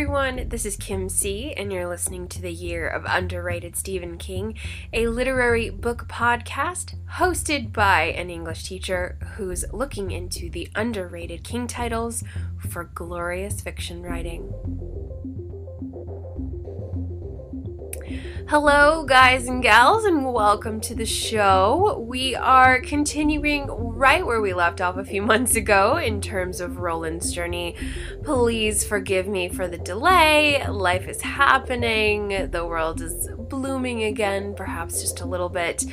everyone, this is Kim C, and you're listening to the Year of Underrated Stephen King, a literary book podcast hosted by an English teacher who's looking into the underrated King titles for glorious fiction writing. Hello, guys and gals, and welcome to the show. We are continuing right where we left off a few months ago in terms of Roland's journey. Please forgive me for the delay. Life is happening, the world is blooming again, perhaps just a little bit.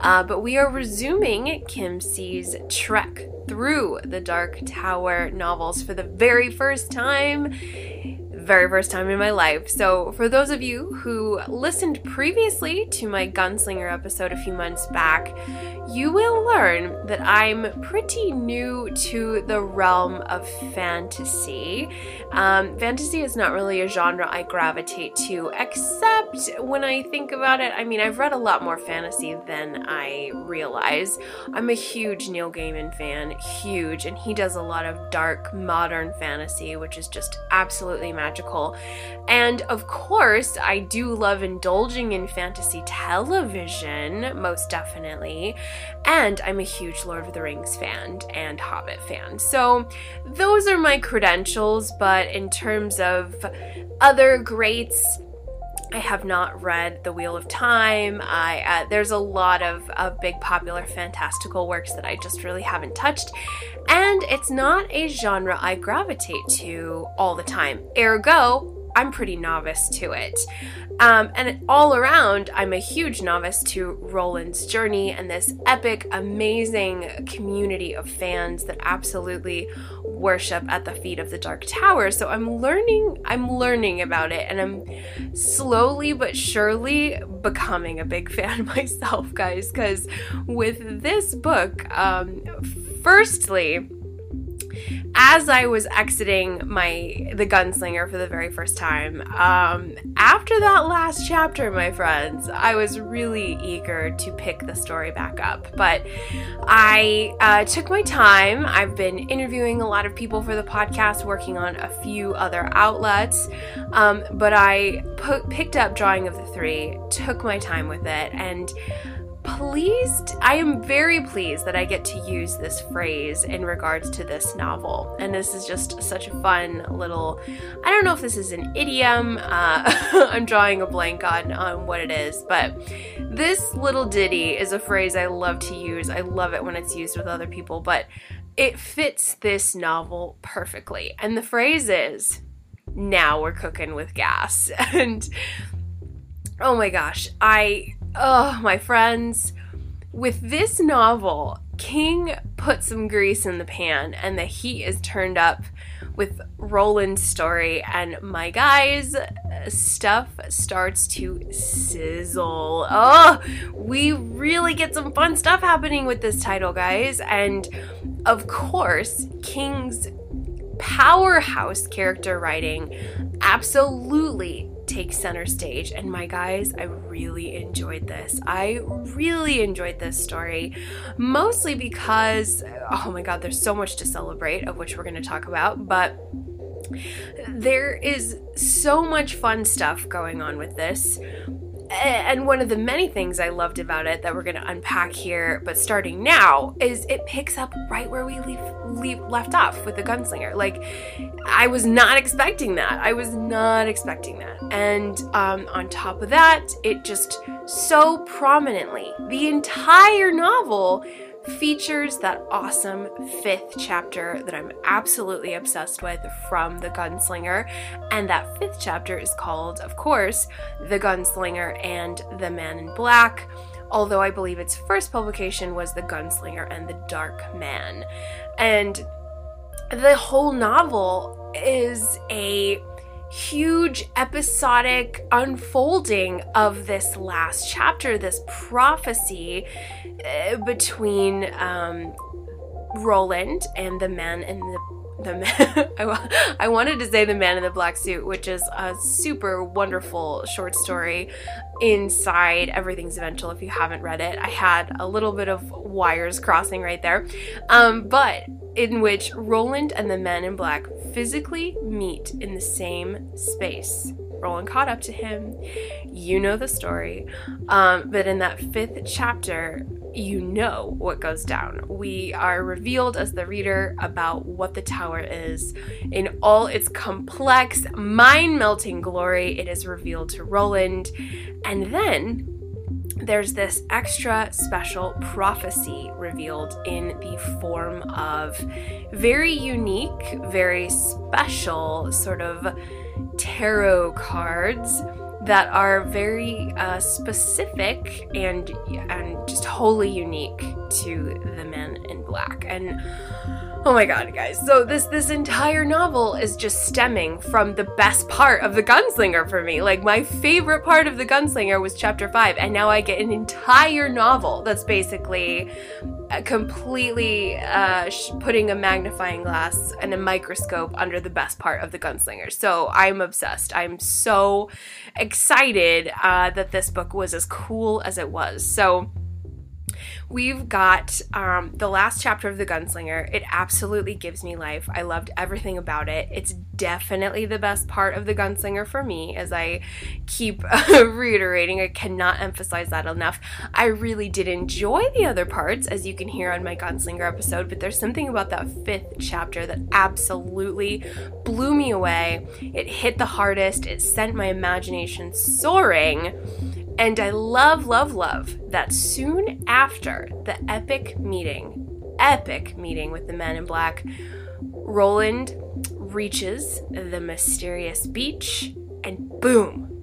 Uh, but we are resuming Kim C's trek through the Dark Tower novels for the very first time very first time in my life. So, for those of you who listened previously to my Gunslinger episode a few months back, you will learn that I'm pretty new to the realm of fantasy. Um, fantasy is not really a genre I gravitate to, except when I think about it. I mean, I've read a lot more fantasy than I realize. I'm a huge Neil Gaiman fan, huge, and he does a lot of dark, modern fantasy, which is just absolutely magical magical. And of course, I do love indulging in fantasy television, most definitely. And I'm a huge Lord of the Rings fan and Hobbit fan. So those are my credentials, but in terms of other greats, I have not read The Wheel of Time. I uh, there's a lot of, of big popular fantastical works that I just really haven't touched, and it's not a genre I gravitate to all the time. Ergo, I'm pretty novice to it. Um, and all around, I'm a huge novice to Roland's journey and this epic, amazing community of fans that absolutely worship at the feet of the Dark Tower. So I'm learning, I'm learning about it, and I'm slowly but surely becoming a big fan myself, guys. Because with this book, um, firstly, as I was exiting my the gunslinger for the very first time, um, after that last chapter, my friends, I was really eager to pick the story back up. But I uh, took my time. I've been interviewing a lot of people for the podcast, working on a few other outlets. Um, but I put, picked up Drawing of the Three, took my time with it, and pleased. I am very pleased that I get to use this phrase in regards to this novel. And this is just such a fun little, I don't know if this is an idiom. Uh, I'm drawing a blank on, on what it is, but this little ditty is a phrase I love to use. I love it when it's used with other people, but it fits this novel perfectly. And the phrase is, now we're cooking with gas. And oh my gosh, I Oh, my friends, with this novel, King put some grease in the pan and the heat is turned up with Roland's story. And my guys, stuff starts to sizzle. Oh, we really get some fun stuff happening with this title, guys. And of course, King's powerhouse character writing absolutely takes center stage. And my guys, I really enjoyed this. I really enjoyed this story, mostly because, oh my god, there's so much to celebrate, of which we're going to talk about, but there is so much fun stuff going on with this and one of the many things I loved about it that we're going to unpack here, but starting now, is it picks up right where we leave, leave left off with the gunslinger. Like, I was not expecting that. I was not expecting that. And um, on top of that, it just so prominently, the entire novel features that awesome fifth chapter that I'm absolutely obsessed with from The Gunslinger. And that fifth chapter is called, of course, The Gunslinger and the Man in Black. Although I believe its first publication was The Gunslinger and the Dark Man. And the whole novel is a huge episodic unfolding of this last chapter, this prophecy uh, between um, Roland and the man in the the man, I, I wanted to say the man in the black suit which is a super wonderful short story inside everything's eventual if you haven't read it i had a little bit of wires crossing right there um, but in which roland and the man in black physically meet in the same space Roland caught up to him. You know the story. Um, but in that fifth chapter, you know what goes down. We are revealed as the reader about what the tower is in all its complex, mind melting glory. It is revealed to Roland. And then there's this extra special prophecy revealed in the form of very unique, very special sort of tarot cards that are very uh, specific and and just wholly unique to the men in black. And Oh my god, guys. So this this entire novel is just stemming from the best part of the gunslinger for me. Like my favorite part of the gunslinger was chapter 5 and now I get an entire novel that's basically uh, completely uh, putting a magnifying glass and a microscope under the best part of the gunslinger. So I'm obsessed. I'm so excited uh, that this book was as cool as it was. So We've got um, the last chapter of The Gunslinger. It absolutely gives me life. I loved everything about it. It's definitely the best part of The Gunslinger for me, as I keep reiterating. I cannot emphasize that enough. I really did enjoy the other parts, as you can hear on my Gunslinger episode, but there's something about that fifth chapter that absolutely blew me away. It hit the hardest, it sent my imagination soaring. And I love, love, love that soon after the epic meeting, epic meeting with the men in black, Roland reaches the mysterious beach and boom,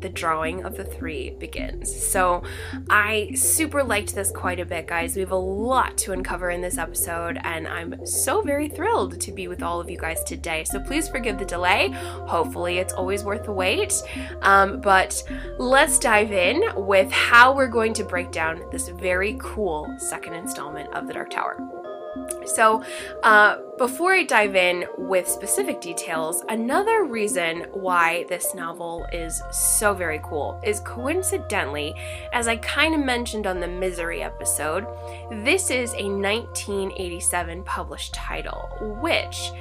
the drawing of the three begins. So I super liked this quite a bit, guys. We have a lot to uncover in this episode, and I'm so very thrilled to be with all of you guys today. So please forgive the delay. Hopefully, it's always worth the wait. Um, but let's dive in with how we're going to break down this very cool second installment of The Dark Tower. So, uh, before I dive in with specific details, another reason why this novel is so very cool is coincidentally, as I kind of mentioned on the Misery episode, this is a 1987 published title, which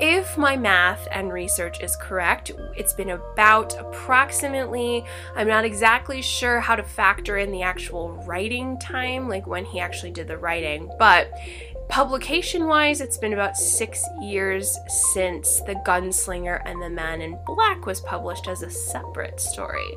if my math and research is correct, it's been about approximately, I'm not exactly sure how to factor in the actual writing time, like when he actually did the writing, but Publication wise, it's been about six years since The Gunslinger and the Man in Black was published as a separate story.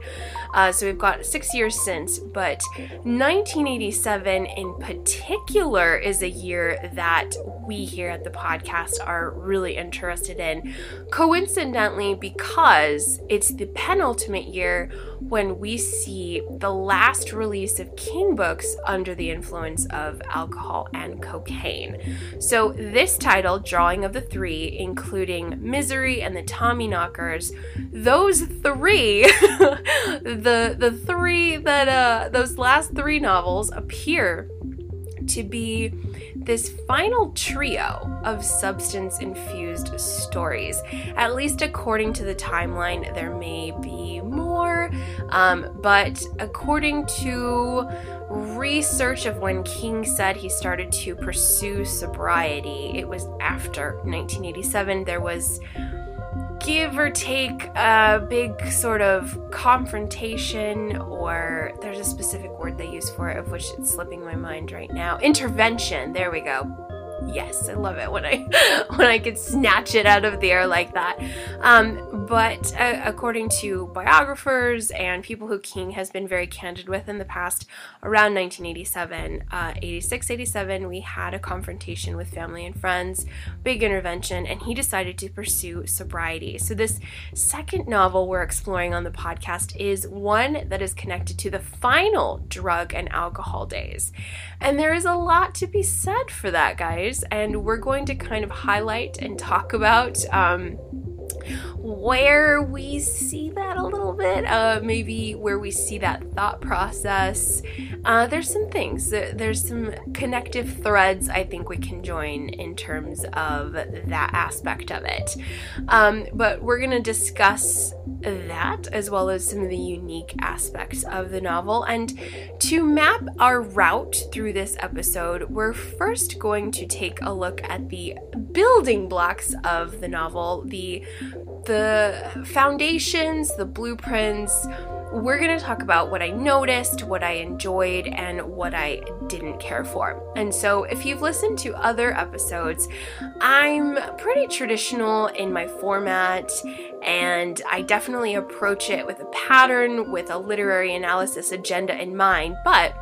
Uh, so we've got six years since, but 1987 in particular is a year that we here at the podcast are really interested in. Coincidentally, because it's the penultimate year when we see the last release of King books under the influence of alcohol and cocaine. So, this title, Drawing of the Three, including Misery and the Tommyknockers, those three, the the three that uh, those last three novels appear to be this final trio of substance infused stories. At least according to the timeline, there may be more, um, but according to research of when King said he started to pursue sobriety, it was after 1987. There was give or take a big sort of confrontation, or there's a specific word they use for it, of which it's slipping my mind right now. Intervention. There we go yes, I love it when I when I can snatch it out of the air like that. Um, but uh, according to biographers and people who King has been very candid with in the past, around 1987, uh, 86, 87, we had a confrontation with family and friends, big intervention, and he decided to pursue sobriety. So this second novel we're exploring on the podcast is one that is connected to the final drug and alcohol days, and there is a lot to be said for that, guys and we're going to kind of highlight and talk about um, where we see that a little bit, uh, maybe where we see that thought process. Uh, there's some things, there's some connective threads I think we can join in terms of that aspect of it. Um, but we're going to discuss that as well as some of the unique aspects of the novel. And to map our route through this episode, we're first going to take a look at the building blocks of the novel, the the foundations, the blueprints, we're going to talk about what I noticed, what I enjoyed, and what I didn't care for. And so, if you've listened to other episodes, I'm pretty traditional in my format, and I definitely approach it with a pattern, with a literary analysis agenda in mind. But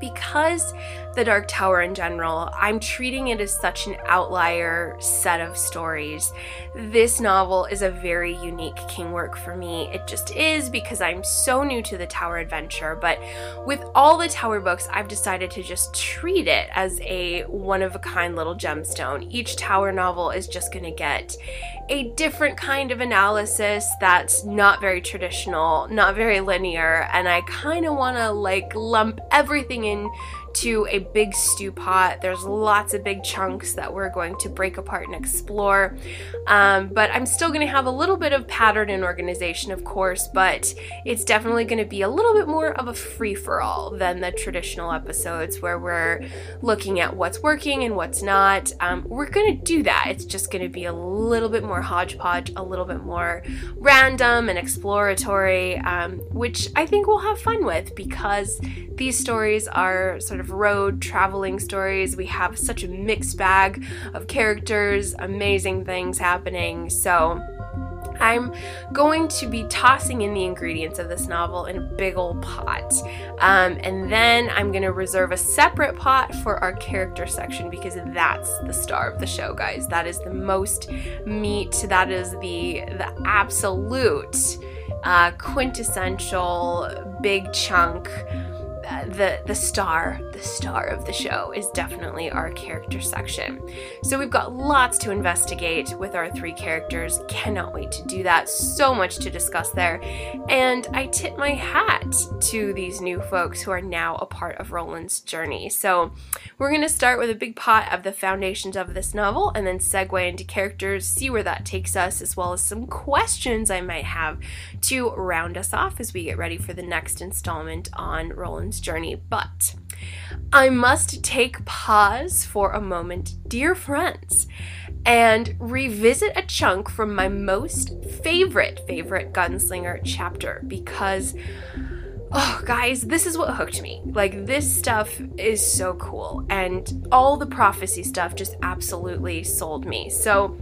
because the Dark Tower in general, I'm treating it as such an outlier set of stories. This novel is a very unique king work for me. It just is because I'm so new to the Tower adventure, but with all the Tower books, I've decided to just treat it as a one of a kind little gemstone. Each Tower novel is just going to get a different kind of analysis that's not very traditional, not very linear, and I kind of want to like lump everything in to a big stew pot. There's lots of big chunks that we're going to break apart and explore. Um, but I'm still going to have a little bit of pattern and organization, of course, but it's definitely going to be a little bit more of a free for all than the traditional episodes where we're looking at what's working and what's not. Um, we're going to do that. It's just going to be a little bit more hodgepodge, a little bit more random and exploratory, um, which I think we'll have fun with because these stories are sort of road traveling stories. We have such a mixed bag of characters, amazing things happening. So, I'm going to be tossing in the ingredients of this novel in a big old pot. Um, and then I'm going to reserve a separate pot for our character section because that's the star of the show, guys. That is the most meat. That is the, the absolute uh, quintessential big chunk the the star, the star of the show is definitely our character section. So we've got lots to investigate with our three characters. Cannot wait to do that. So much to discuss there. And I tip my hat to these new folks who are now a part of Roland's journey. So we're going to start with a big pot of the foundations of this novel and then segue into characters, see where that takes us, as well as some questions I might have to round us off as we get ready for the next installment on Roland's journey. But I must take pause for a moment, dear friends, and revisit a chunk from my most favorite, favorite gunslinger chapter because. Oh, guys, this is what hooked me. Like, this stuff is so cool, and all the prophecy stuff just absolutely sold me. So,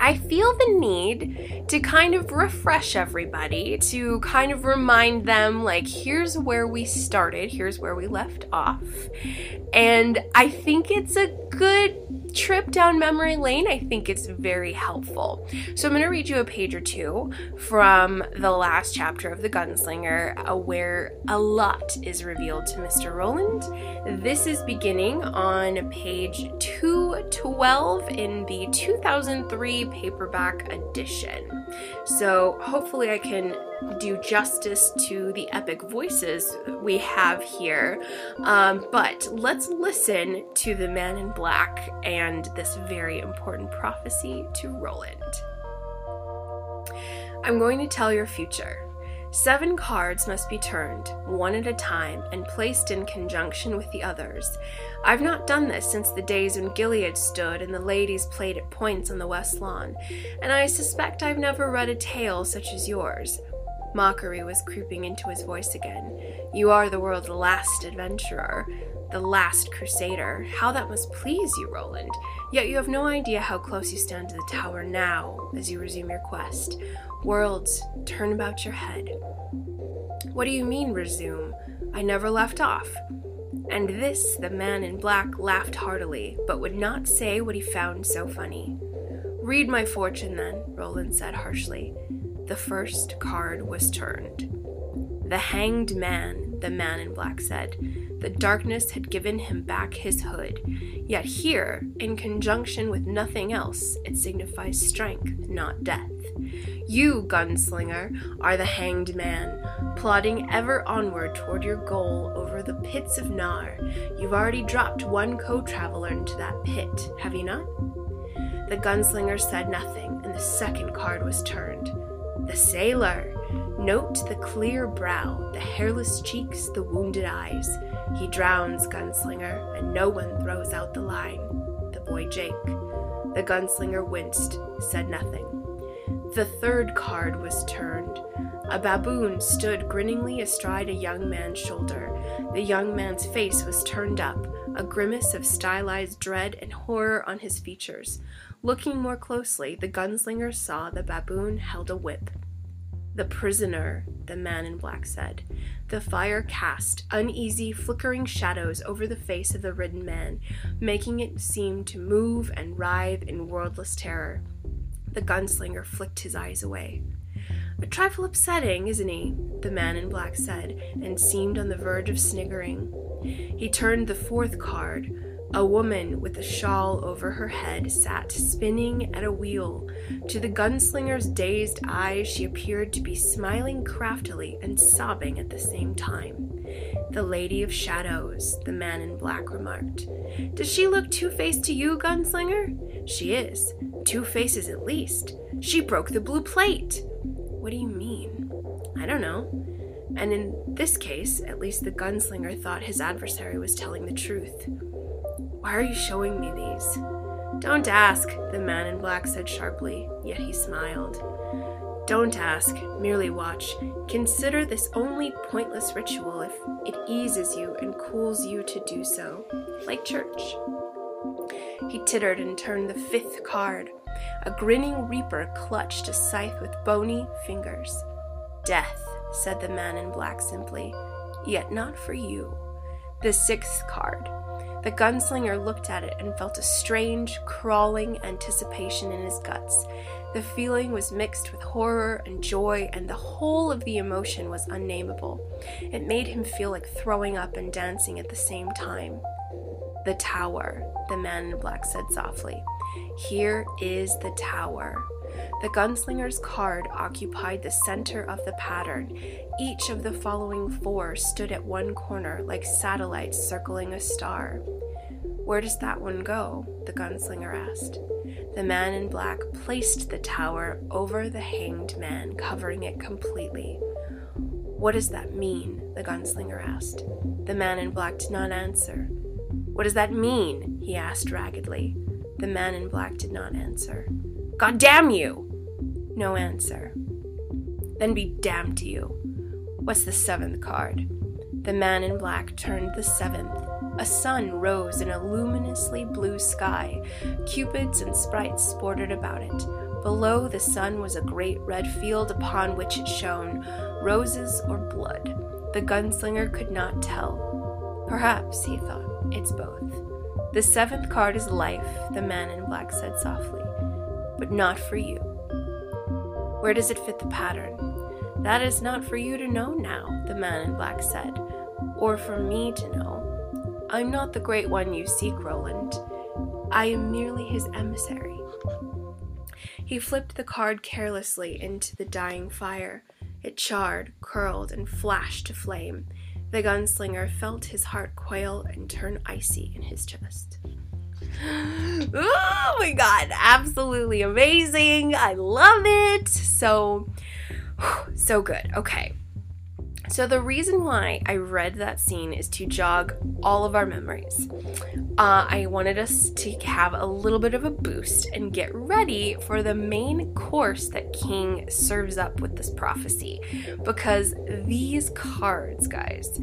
I feel the need to kind of refresh everybody, to kind of remind them, like, here's where we started, here's where we left off. And I think it's a good trip down memory lane, I think it's very helpful. So I'm going to read you a page or two from the last chapter of The Gunslinger, uh, where a lot is revealed to Mr. Roland. This is beginning on page 212 in the 2003 paperback edition. So hopefully I can do justice to the epic voices we have here. Um, but let's listen to the man in black and this very important prophecy to Roland. I'm going to tell your future. Seven cards must be turned, one at a time, and placed in conjunction with the others. I've not done this since the days when Gilead stood and the ladies played at points on the west lawn, and I suspect I've never read a tale such as yours. Mockery was creeping into his voice again. You are the world's last adventurer, the last crusader. How that must please you, Roland. Yet you have no idea how close you stand to the tower now as you resume your quest. Worlds turn about your head. What do you mean, resume? I never left off. And this, the man in black laughed heartily, but would not say what he found so funny. Read my fortune, then, Roland said harshly. The first card was turned. The hanged man, the man in black said. The darkness had given him back his hood. Yet here, in conjunction with nothing else, it signifies strength, not death. You, gunslinger, are the hanged man, plodding ever onward toward your goal over the pits of Nar. You've already dropped one co traveler into that pit, have you not? The gunslinger said nothing, and the second card was turned. The sailor! Note the clear brow, the hairless cheeks, the wounded eyes. He drowns, gunslinger, and no one throws out the line. The boy Jake. The gunslinger winced, said nothing. The third card was turned. A baboon stood grinningly astride a young man's shoulder. The young man's face was turned up, a grimace of stylized dread and horror on his features. Looking more closely, the gunslinger saw the baboon held a whip. The prisoner, the man in black said. The fire cast uneasy, flickering shadows over the face of the ridden man, making it seem to move and writhe in wordless terror. The gunslinger flicked his eyes away. A trifle upsetting, isn't he? The man in black said, and seemed on the verge of sniggering. He turned the fourth card, a woman with a shawl over her head sat spinning at a wheel. To the gunslinger's dazed eyes, she appeared to be smiling craftily and sobbing at the same time. The Lady of Shadows, the man in black remarked. Does she look two faced to you, gunslinger? She is. Two faces at least. She broke the blue plate. What do you mean? I don't know. And in this case, at least the gunslinger thought his adversary was telling the truth. Why are you showing me these? Don't ask, the man in black said sharply, yet he smiled. Don't ask, merely watch. Consider this only pointless ritual if it eases you and cools you to do so, like church. He tittered and turned the fifth card. A grinning reaper clutched a scythe with bony fingers. Death, said the man in black simply, yet not for you. The sixth card. The gunslinger looked at it and felt a strange, crawling anticipation in his guts. The feeling was mixed with horror and joy, and the whole of the emotion was unnameable. It made him feel like throwing up and dancing at the same time. The tower, the man in black said softly. Here is the tower. The gunslinger's card occupied the center of the pattern. Each of the following four stood at one corner like satellites circling a star. Where does that one go? the gunslinger asked. The man in black placed the tower over the hanged man, covering it completely. What does that mean? the gunslinger asked. The man in black did not answer. What does that mean? he asked raggedly. The man in black did not answer. God damn you! No answer. Then be damned to you. What's the seventh card? The man in black turned the seventh. A sun rose in a luminously blue sky. Cupids and sprites sported about it. Below the sun was a great red field upon which it shone, roses or blood. The gunslinger could not tell. Perhaps, he thought, it's both. The seventh card is life, the man in black said softly, but not for you. Where does it fit the pattern? That is not for you to know now, the man in black said, or for me to know. I'm not the great one you seek, Roland. I am merely his emissary. He flipped the card carelessly into the dying fire. It charred, curled, and flashed to flame. The gunslinger felt his heart quail and turn icy in his chest. Oh my god, absolutely amazing. I love it. So, so good. Okay. So, the reason why I read that scene is to jog all of our memories. Uh, I wanted us to have a little bit of a boost and get ready for the main course that King serves up with this prophecy. Because these cards, guys,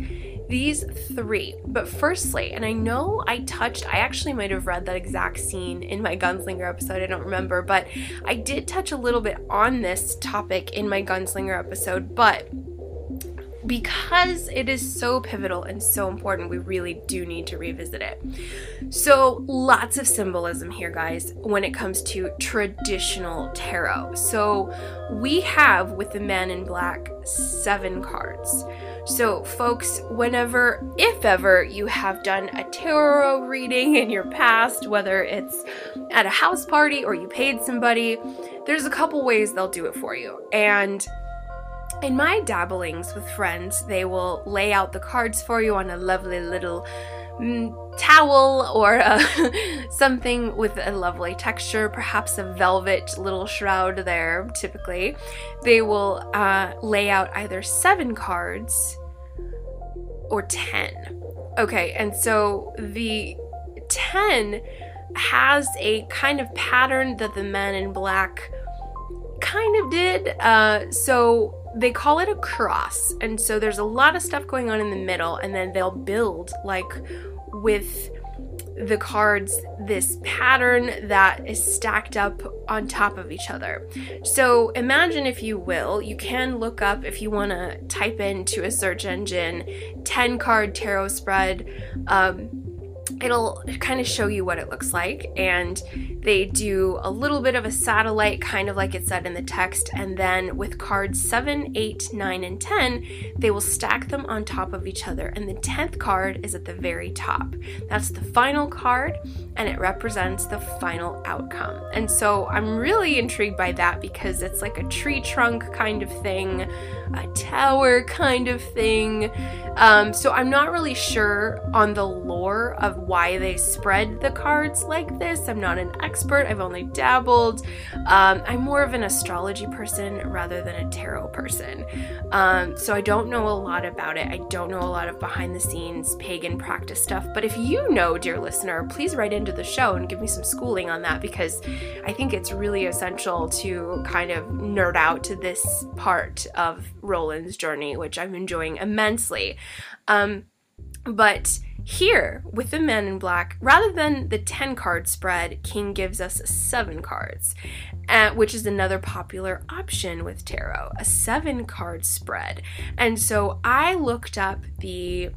these three. But firstly, and I know I touched, I actually might have read that exact scene in my Gunslinger episode, I don't remember, but I did touch a little bit on this topic in my Gunslinger episode, but because it is so pivotal and so important, we really do need to revisit it. So, lots of symbolism here, guys, when it comes to traditional tarot. So, we have with the Man in Black seven cards. So, folks, whenever, if ever, you have done a tarot reading in your past, whether it's at a house party or you paid somebody, there's a couple ways they'll do it for you. And in my dabblings with friends, they will lay out the cards for you on a lovely little mm, towel or uh, something with a lovely texture, perhaps a velvet little shroud there, typically. They will uh, lay out either seven cards or 10. Okay, and so the 10 has a kind of pattern that the men in black kind of did. Uh, so they call it a cross. And so there's a lot of stuff going on in the middle, and then they'll build like with the cards this pattern that is stacked up on top of each other. So imagine, if you will, you can look up if you want to type into a search engine 10 card tarot spread. Um, it'll kind of show you what it looks like and they do a little bit of a satellite kind of like it said in the text and then with cards 7 8 9 and 10 they will stack them on top of each other and the 10th card is at the very top. That's the final card and it represents the final outcome. And so i'm really intrigued by that because it's like a tree trunk kind of thing a tower kind of thing um, so i'm not really sure on the lore of why they spread the cards like this. I'm not an expert, I've only dabbled. Um, I'm more of an astrology person rather than a tarot person. Um, so I don't know a lot about it. I don't know a lot of behind the scenes pagan practice stuff. But if you know, dear listener, please write into the show and give me some schooling on that because I think it's really essential to kind of nerd out to this part of Roland's journey, which I'm enjoying immensely. Um, but here, with the Men in Black, rather than the 10 card spread, King gives us 7 cards, uh, which is another popular option with tarot, a 7 card spread. And so I looked up the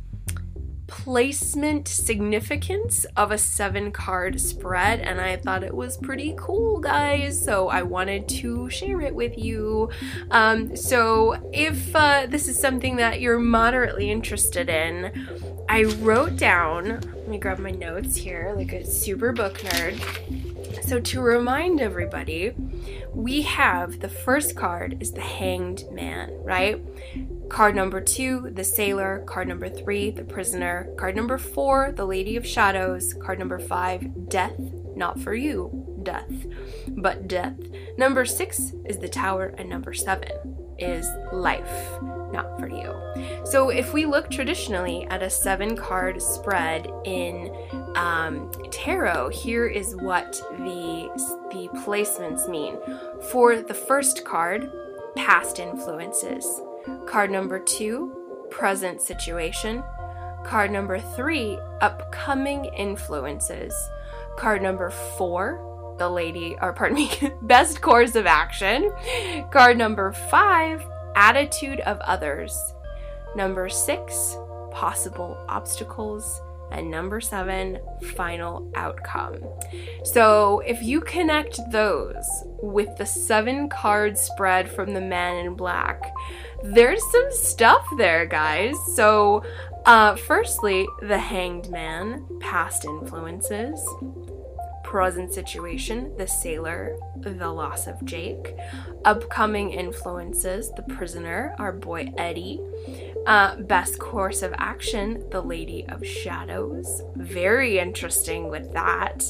placement significance of a seven card spread, and I thought it was pretty cool, guys. So I wanted to share it with you. Um, so if uh, this is something that you're moderately interested in, I wrote down, let me grab my notes here, like a super book nerd. So, to remind everybody, we have the first card is the Hanged Man, right? Card number two, the Sailor. Card number three, the Prisoner. Card number four, the Lady of Shadows. Card number five, Death. Not for you, death, but death. Number six is the Tower, and number seven is life not for you. So, if we look traditionally at a seven card spread in um, tarot, here is what the, the placements mean. For the first card, past influences. Card number two, present situation. Card number three, upcoming influences. Card number four, the lady, or pardon me, best course of action. Card number five, attitude of others. Number six, possible obstacles. And number seven, final outcome. So if you connect those with the seven card spread from the man in black, there's some stuff there, guys. So, uh, firstly, the hanged man, past influences present situation, the sailor, the loss of Jake, upcoming influences, the prisoner, our boy Eddie, uh, best course of action, the Lady of Shadows, very interesting with that,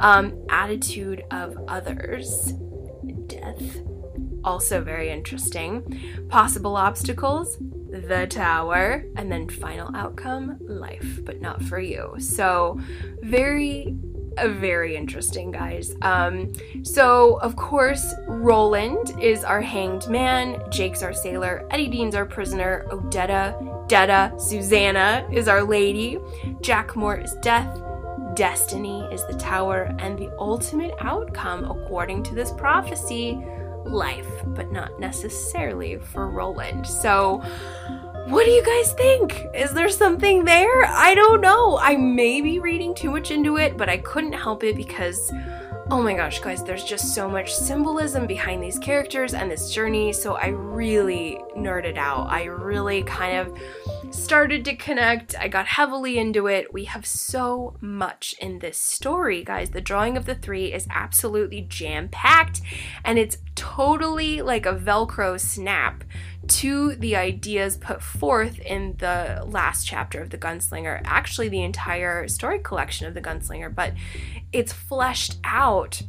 um, attitude of others, death, also very interesting, possible obstacles, the tower, and then final outcome, life, but not for you. So, very very interesting, guys. Um, so, of course, Roland is our hanged man, Jake's our sailor, Eddie Dean's our prisoner, Odetta, Detta, Susanna is our lady, Jack Jackmore is death, Destiny is the tower, and the ultimate outcome, according to this prophecy, life, but not necessarily for Roland. So, what do you guys think? Is there something there? I don't know. I may be reading too much into it, but I couldn't help it because oh my gosh, guys, there's just so much symbolism behind these characters and this journey. So I really nerded out. I really kind of started to connect. I got heavily into it. We have so much in this story, guys. The drawing of the three is absolutely jam packed and it's totally like a Velcro snap to the ideas put forth in the last chapter of The Gunslinger, actually, the entire story collection of The Gunslinger, but it's fleshed out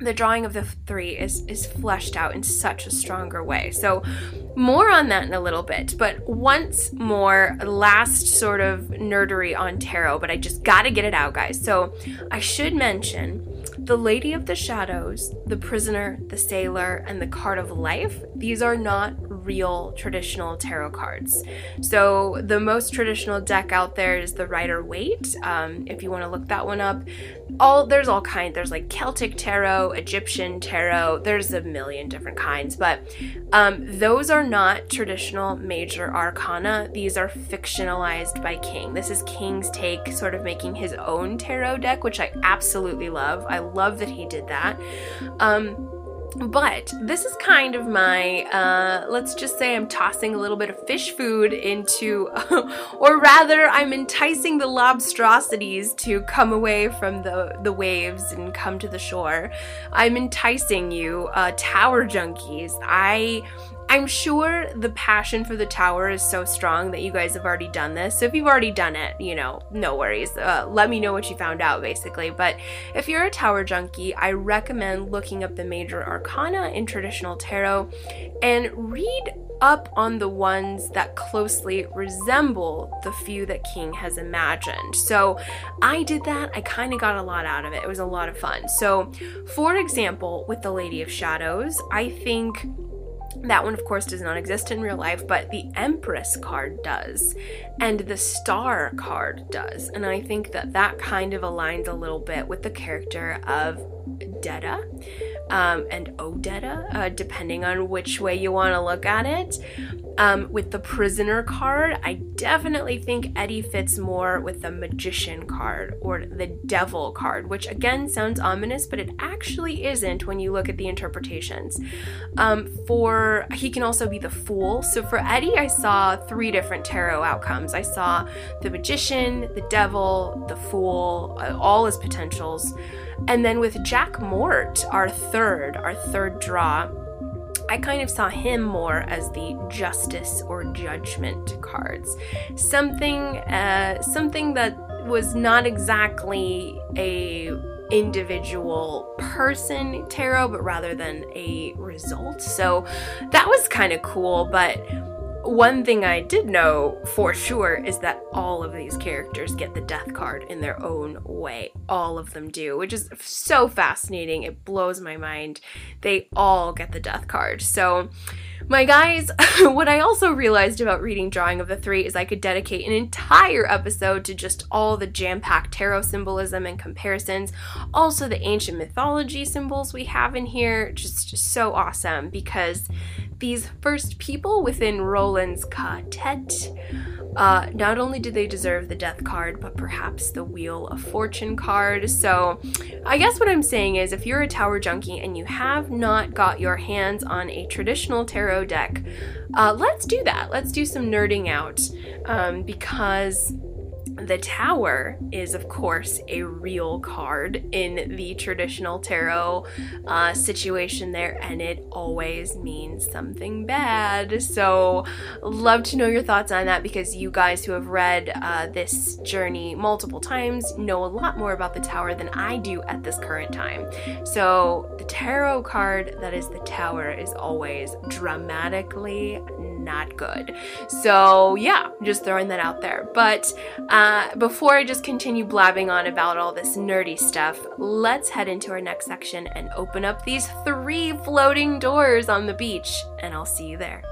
the drawing of the three is is fleshed out in such a stronger way. So more on that in a little bit, but once more last sort of nerdery on tarot, but I just got to get it out guys. So I should mention the Lady of the Shadows, the Prisoner, the Sailor, and the Card of Life, these are not real traditional tarot cards. So the most traditional deck out there is the Rider Waite. Um, if you want to look that one up, all there's all kinds. There's like Celtic tarot, Egyptian tarot. There's a million different kinds, but um, those are not traditional major arcana. These are fictionalized by King. This is King's take, sort of making his own tarot deck, which I absolutely love. I love that he did that. Um, but this is kind of my, uh, let's just say I'm tossing a little bit of fish food into, or rather, I'm enticing the lobstrosities to come away from the, the waves and come to the shore. I'm enticing you, uh, tower junkies. I I'm sure the passion for the tower is so strong that you guys have already done this. So if you've already done it, you know, no worries. Uh, let me know what you found out, basically. But if you're a tower junkie, I recommend looking up the major arcana in traditional tarot and read up on the ones that closely resemble the few that King has imagined. So I did that. I kind of got a lot out of it. It was a lot of fun. So, for example, with the Lady of Shadows, I think that one, of course, does not exist in real life, but the Empress card does, and the Star card does. And I think that that kind of aligns a little bit with the character of Detta um, and Odetta, uh, depending on which way you want to look at it. Um, with the prisoner card, I definitely think Eddie fits more with the magician card or the devil card, which again sounds ominous, but it actually isn't when you look at the interpretations. Um, for he can also be the fool. So for Eddie, I saw three different tarot outcomes. I saw the magician, the devil, the fool, uh, all his potentials. And then with Jack Mort, our third, our third draw, I kind of saw him more as the justice or judgment cards. Something uh, something that was not exactly a individual person tarot but rather than a result. So that was kind of cool, but one thing I did know for sure is that all of these characters get the death card in their own way. All of them do, which is so fascinating. It blows my mind. They all get the death card. So, my guys, what I also realized about reading Drawing of the Three is I could dedicate an entire episode to just all the jam packed tarot symbolism and comparisons. Also, the ancient mythology symbols we have in here. Just, so awesome because these first people within Roland's quartet, uh, not only do they deserve the death card, but perhaps the Wheel of Fortune card. So, I guess what I'm saying is if you're a tower junkie and you have not got your hands on a traditional tarot deck, uh, let's do that. Let's do some nerding out um, because the tower is, of course, a real card in the traditional tarot uh, situation there, and it always means something bad. So, love to know your thoughts on that because you guys who have read uh, this journey multiple times know a lot more about the tower than I do at this current time. So, the tarot card that is the tower is always dramatically not good. So, yeah, just throwing that out there. But uh, before I just continue blabbing on about all this nerdy stuff, let's head into our next section and open up these three floating doors on the beach, and I'll see you there.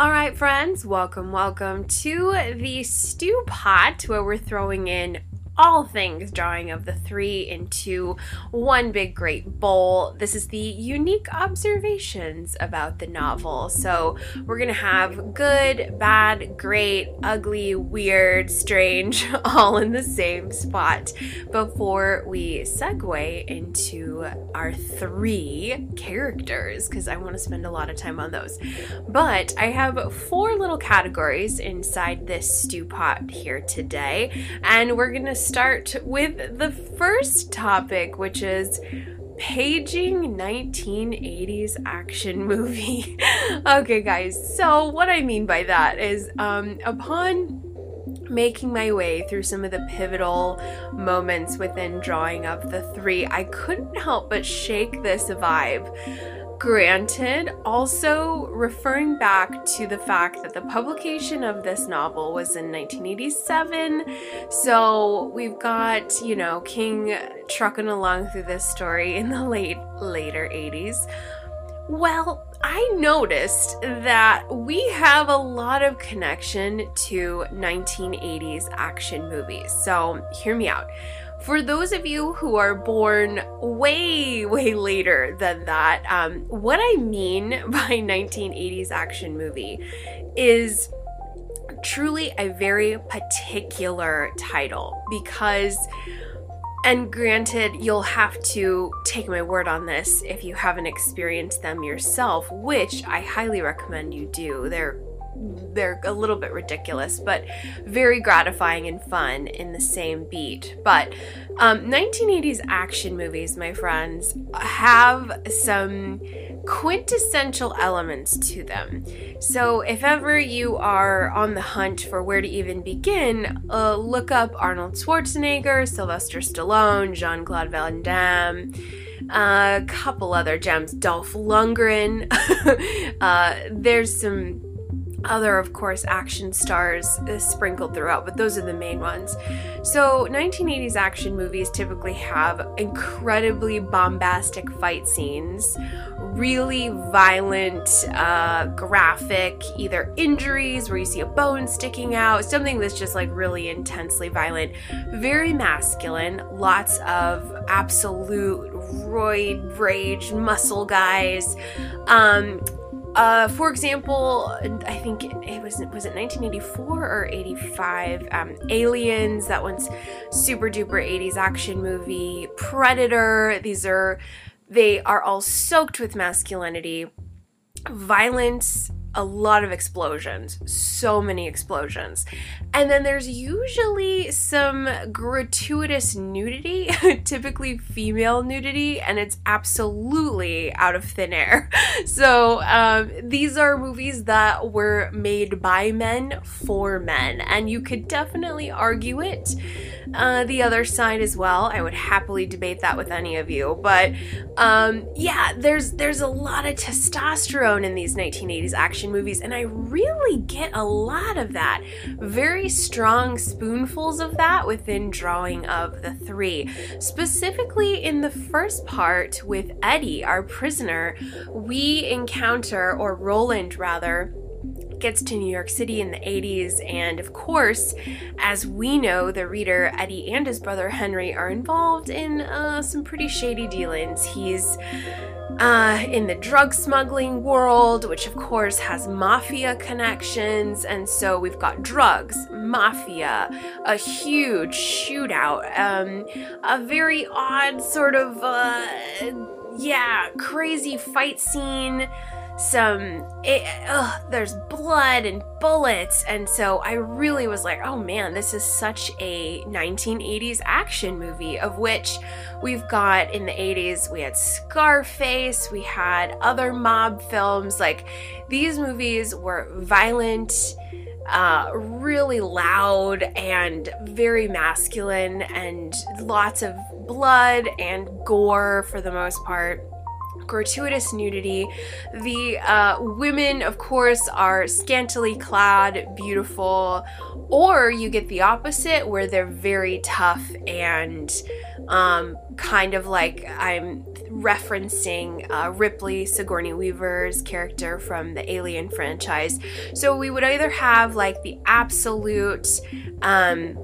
All right, friends, welcome, welcome to the stew pot where we're throwing in all things drawing of the three into one big great bowl. This is the unique observations about the novel. So we're gonna have good, bad, great, ugly, weird, strange, all in the same spot before we segue into our three characters, because I want to spend a lot of time on those. But I have four little categories inside this stew pot here today, and we're gonna start with the first topic, which is paging 1980s action movie. okay, guys, so what I mean by that is um, upon making my way through some of the pivotal moments within drawing of the three, I couldn't help but shake this vibe Granted, also referring back to the fact that the publication of this novel was in 1987, so we've got, you know, King trucking along through this story in the late, later 80s. Well, I noticed that we have a lot of connection to 1980s action movies. So, hear me out. For those of you who are born way, way later than that, um, what I mean by 1980s action movie is truly a very particular title because and granted, you'll have to take my word on this if you haven't experienced them yourself, which I highly recommend you do. They're they're a little bit ridiculous, but very gratifying and fun in the same beat. But um, 1980s action movies, my friends, have some quintessential elements to them. So, if ever you are on the hunt for where to even begin, uh, look up Arnold Schwarzenegger, Sylvester Stallone, Jean Claude Van Damme a couple other gems. Dolph Lundgren. uh, there's some other, of course, action stars sprinkled throughout, but those are the main ones. So, 1980s action movies typically have incredibly bombastic fight scenes, really violent, uh, graphic, either injuries where you see a bone sticking out, something that's just like really intensely violent, very masculine, lots of absolute roid rage muscle guys. Um, uh, for example, I think it was was it 1984 or 85? Um, Aliens, that one's super duper 80s action movie. Predator, these are they are all soaked with masculinity, violence, a lot of explosions, so many explosions. And then there's usually some gratuitous nudity, typically female nudity, and it's absolutely out of thin air. So um, these are movies that were made by men for men, and you could definitely argue it. Uh, the other side as well. I would happily debate that with any of you, but um, yeah, there's there's a lot of testosterone in these 1980s action movies, and I really get a lot of that. Very strong spoonfuls of that within drawing of the three. Specifically in the first part with Eddie, our prisoner, we encounter, or Roland rather, gets to New York City in the 80s, and of course, as we know, the reader, Eddie and his brother Henry are involved in uh, some pretty shady dealings. He's uh, in the drug smuggling world, which of course has mafia connections, and so we've got drugs, mafia, a huge shootout, um, a very odd sort of, uh, yeah, crazy fight scene some it, ugh, there's blood and bullets. And so i really was like oh man this is such a 1980s action movie of which we've got in the 80s we had scarface we had other mob films. Like these movies were violent uh, really loud and very masculine and lots of blood and gore for the most part gratuitous nudity. The uh, women, of course, are scantily clad, beautiful, or you get the opposite where they're very tough and um, kind of like I'm referencing uh, Ripley Sigourney Weaver's character from the Alien franchise. So we would either have like the absolute um,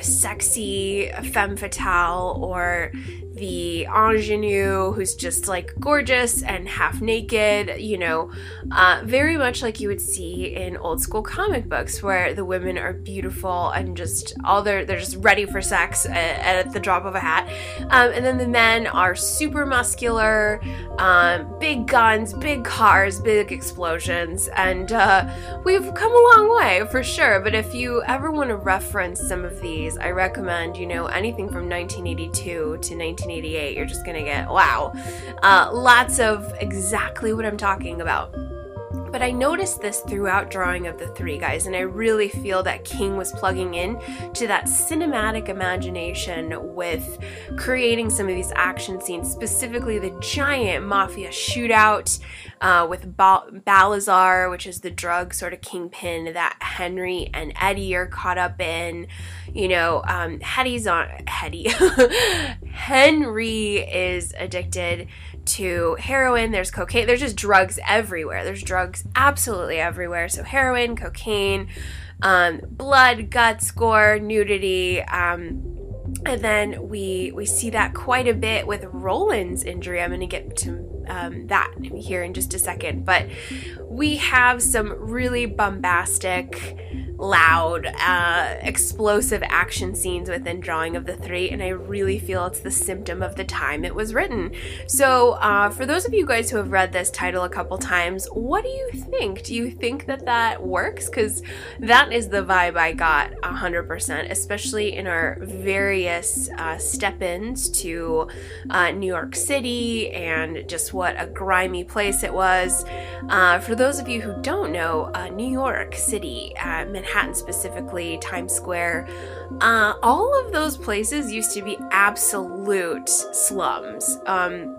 sexy femme fatale or the ingenue who's just like gorgeous and half naked, you know, uh, very much like you would see in old school comic books where the women are beautiful and just all they're they're just ready for sex at, at the drop of a hat, um, and then the men are super muscular, um, big guns, big cars, big explosions, and uh, we've come a long way for sure. But if you ever want to reference some of these, I recommend you know anything from 1982 to 19. 1988, you're just gonna get wow, uh, lots of exactly what I'm talking about. But I noticed this throughout drawing of the three guys, and I really feel that King was plugging in to that cinematic imagination with creating some of these action scenes, specifically the giant mafia shootout uh, with ba- Balazar, which is the drug sort of kingpin that Henry and Eddie are caught up in. You know, um, Hetty's on Hetty. Henry is addicted to heroin, there's cocaine, there's just drugs everywhere. There's drugs absolutely everywhere. So, heroin, cocaine, um, blood, guts, gore, nudity. Um, and then we we see that quite a bit with Roland's injury. I'm going to get to um, that here in just a second, but we have some really bombastic loud, uh, explosive action scenes within Drawing of the Three, and I really feel it's the symptom of the time it was written. So, uh, for those of you guys who have read this title a couple times, what do you think? Do you think that that works? Because that is the vibe I got 100%, especially in our various uh, step ins to uh, New York City and just what a grimy place it was. Uh, for those of you who don't know, uh, New York City, Manhattan specifically, Times Square, uh, all of those places used to be absolute slums. Um,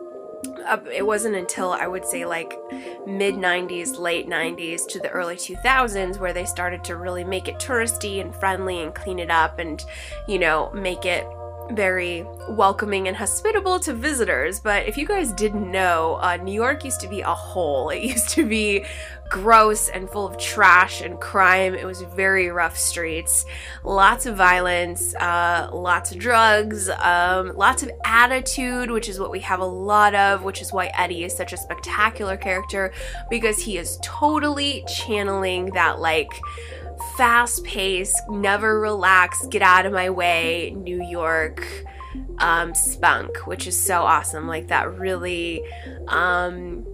it wasn't until I would say like mid 90s, late 90s to the early 2000s where they started to really make it touristy and friendly and clean it up and, you know, make it very welcoming and hospitable to visitors. But if you guys didn't know, uh, New York used to be a hole. It used to be gross and full of trash and crime. It was very rough streets, lots of violence, uh, lots of drugs, um, lots of attitude, which is what we have a lot of, which is why Eddie is such a spectacular character because he is totally channeling that like fast pace, never relax, get out of my way, New York um, spunk, which is so awesome. Like that really um,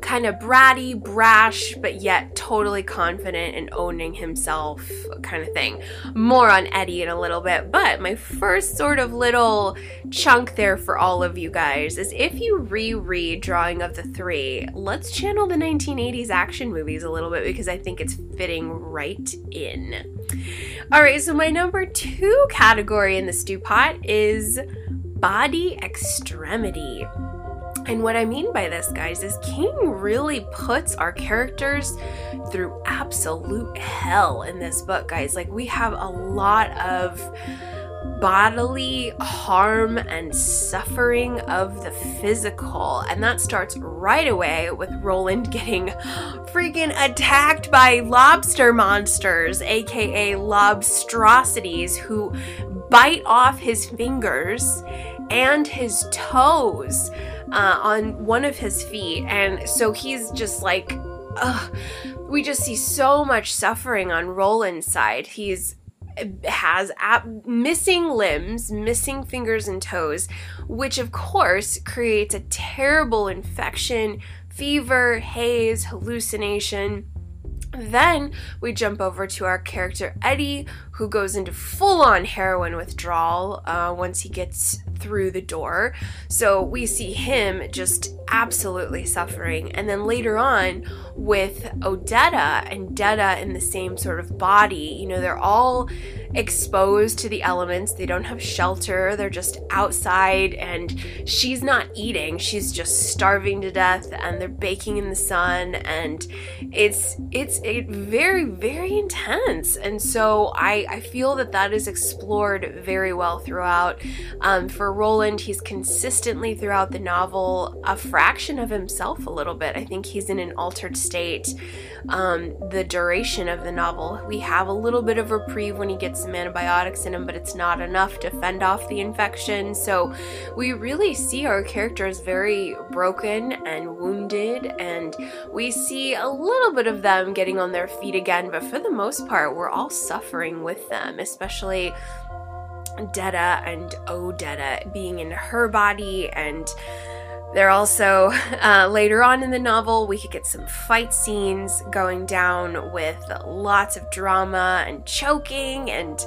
kind of bratty, brash, but yet totally confident and owning himself kind of thing. More on Eddie in a little bit, but my first sort of little chunk there for all of you guys is if you reread Drawing of the Three, let's channel the 1980s action movies a little bit because I think it's fitting right in. All right, so my number two category in the stew pot is body extremity. And what I mean by this, guys, is King really puts our characters through absolute hell in this book, guys. Like, we have a lot of bodily harm and suffering of the physical. And that starts right away with Roland getting freaking attacked by lobster monsters, aka lobstrosities, who bite off his fingers and his toes uh, on one of his feet. And so he's just like, ugh. We just see so much suffering on Roland's side. He's has ab- missing limbs, missing fingers and toes, which of course creates a terrible infection, fever, haze, hallucination. Then we jump over to our character Eddie, who goes into full on heroin withdrawal uh, once he gets through the door. So we see him just absolutely suffering. And then later on, with Odetta and Detta in the same sort of body, you know, they're all exposed to the elements. They don't have shelter. They're just outside and she's not eating. She's just starving to death and they're baking in the sun and it's it's it very very intense. And so I I feel that that is explored very well throughout. Um, for Roland, he's consistently throughout the novel a fraction of himself a little bit. I think he's in an altered state. Um, the duration of the novel, we have a little bit of reprieve when he gets some antibiotics in him, but it's not enough to fend off the infection. So we really see our characters very broken and wounded, and we see a little bit of them getting on their feet again, but for the most part, we're all suffering with them, especially Detta and Odetta being in her body. And they're also, uh, later on in the novel, we could get some fight scenes going down with lots of drama and choking and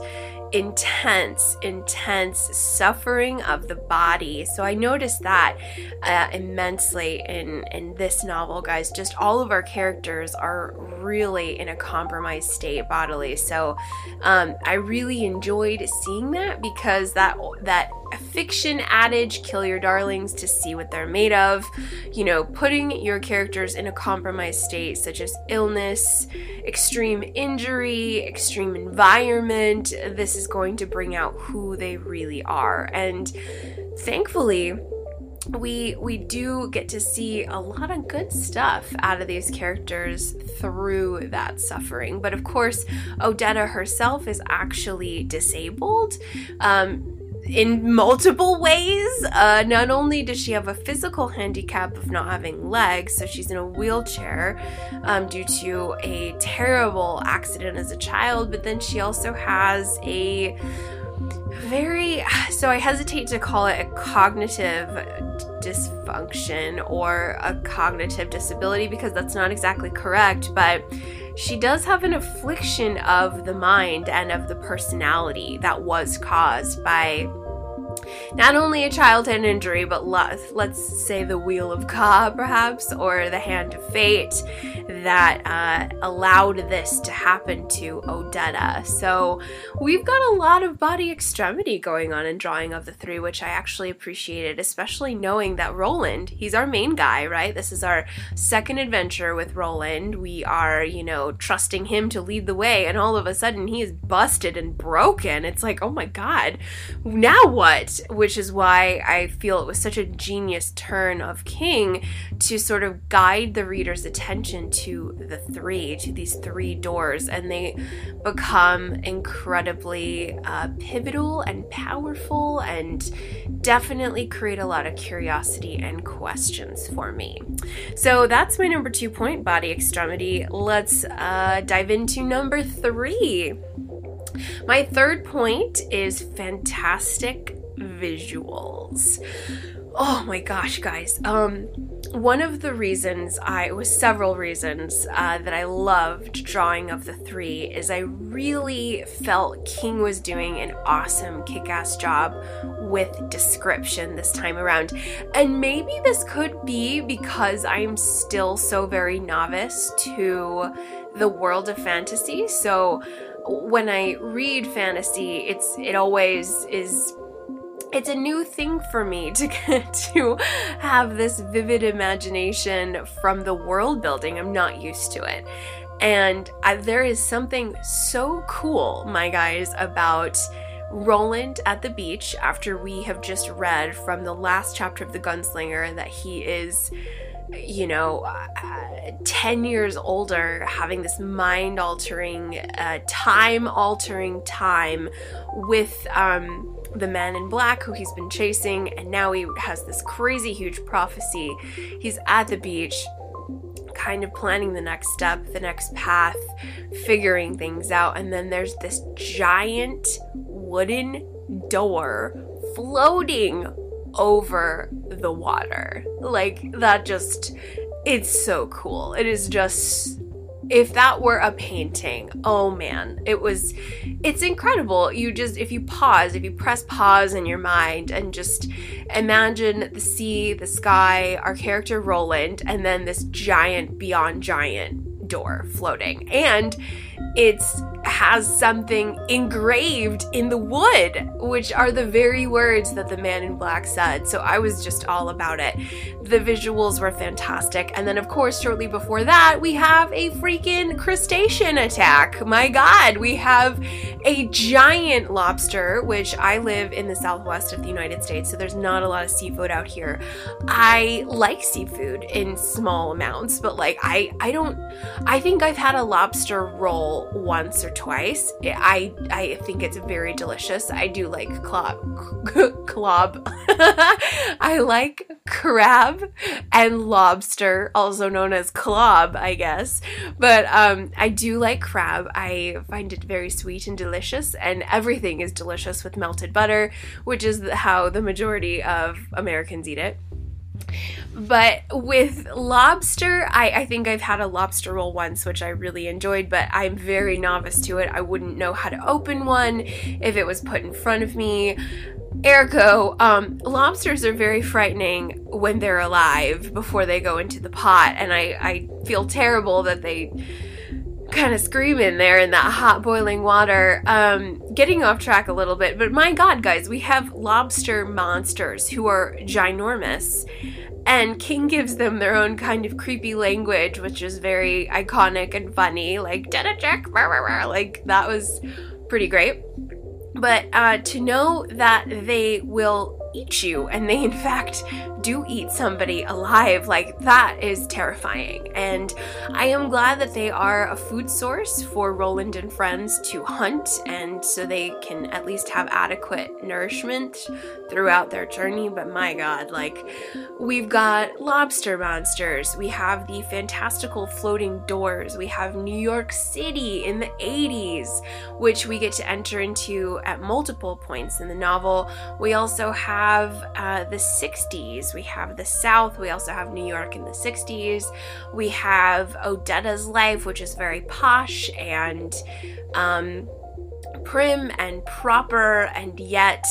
intense, intense suffering of the body. So I noticed that uh, immensely in in this novel, guys. Just all of our characters are really in a compromised state bodily. So um, I really enjoyed seeing that because that that fiction adage kill your darlings to see what they're made of you know putting your characters in a compromised state such as illness extreme injury extreme environment this is going to bring out who they really are. And thankfully we we do get to see a lot of good stuff out of these characters through that suffering. But of course odetta herself is actually disabled. Um, in multiple ways. Uh, not only does she have a physical handicap of not having legs, so she's in a wheelchair um, due to a terrible accident as a child, but then she also has a very, so I hesitate to call it a cognitive dysfunction or a cognitive disability because that's not exactly correct, but she does have an affliction of the mind and of the personality that was caused by not only a childhood injury, but let's say the wheel of Ka, perhaps, or the hand of fate that uh, allowed this to happen to Odetta. So we've got a lot of body extremity going on in Drawing of the Three, which I actually appreciated, especially knowing that Roland, he's our main guy, right? This is our second adventure with Roland. We are, you know, trusting him to lead the way, and all of a sudden he is busted and broken. It's like, oh my god, now what? Which is why I feel it was such a genius turn of King to sort of guide the reader's attention to the three, to these three doors, and they become incredibly uh, pivotal and powerful and definitely create a lot of curiosity and questions for me. So that's my number two point body extremity. Let's uh, dive into number three. My third point is fantastic visuals. Oh my gosh, guys. Um, one of the reasons I, it was several reasons uh, that I loved Drawing of the Three is I really felt King was doing an awesome kick ass job with description this time around. And maybe this could be because I'm still so very novice to the world of fantasy. So when I read fantasy, it's it always is it's a new thing for me to get to have this vivid imagination from the world building. I'm not used to it. And I, there is something so cool, my guys, about Roland at the beach after we have just read from the last chapter of The Gunslinger that he is you know, uh, 10 years older, having this mind altering, uh, time altering time with um, the man in black who he's been chasing, and now he has this crazy huge prophecy. He's at the beach, kind of planning the next step, the next path, figuring things out, and then there's this giant wooden door floating over the water. Like, that just, it's so cool. It is just if that were a painting, oh man, it was it's incredible. You just if you pause, if you press pause in your mind and just imagine the sea, the sky, our character Roland, and then this giant beyond giant door floating. And it's has something engraved in the wood, which are the very words that the man in black said. So I was just all about it. The visuals were fantastic. And then, of course, shortly before that, we have a freaking crustacean attack. My God, we have a giant lobster, which I live in the southwest of the United States, so there's not a lot of seafood out here. I like seafood in small amounts, but like I I don't I think I've had a lobster roll once or twice. I I think it's very delicious. I do like clob clob. I like crab and lobster, also known as clob, I guess. But um, I do like crab. I find it very sweet and delicious, and everything is delicious with melted butter, which is how the majority of Americans eat it. But with lobster, I, I think I've had a lobster roll once, which I really enjoyed, but I'm very novice to it. I wouldn't know how to open one if it was put in front of me. Ergo, um, lobsters are very frightening when they're alive before they go into the pot, and I, I feel terrible that they kind of scream in there in that hot boiling water. Um, getting off track a little bit, but my god, guys, we have lobster monsters who are ginormous. And King gives them their own kind of creepy language, which is very iconic and funny, like check, like that was pretty great. But uh, to know that they will eat you and they in fact do eat somebody alive like that is terrifying. And i am glad that they are a food source for roland and friends to hunt and so they can at least have adequate nourishment throughout their journey. But my god like we've got lobster monsters we have the fantastical floating doors we have new york city in the 80s which we get to enter into at multiple points in the novel. We also have uh, the 60s, we have the South, we also have New York in the 60s, we have Odetta's life, which is very posh and um, prim and proper, and yet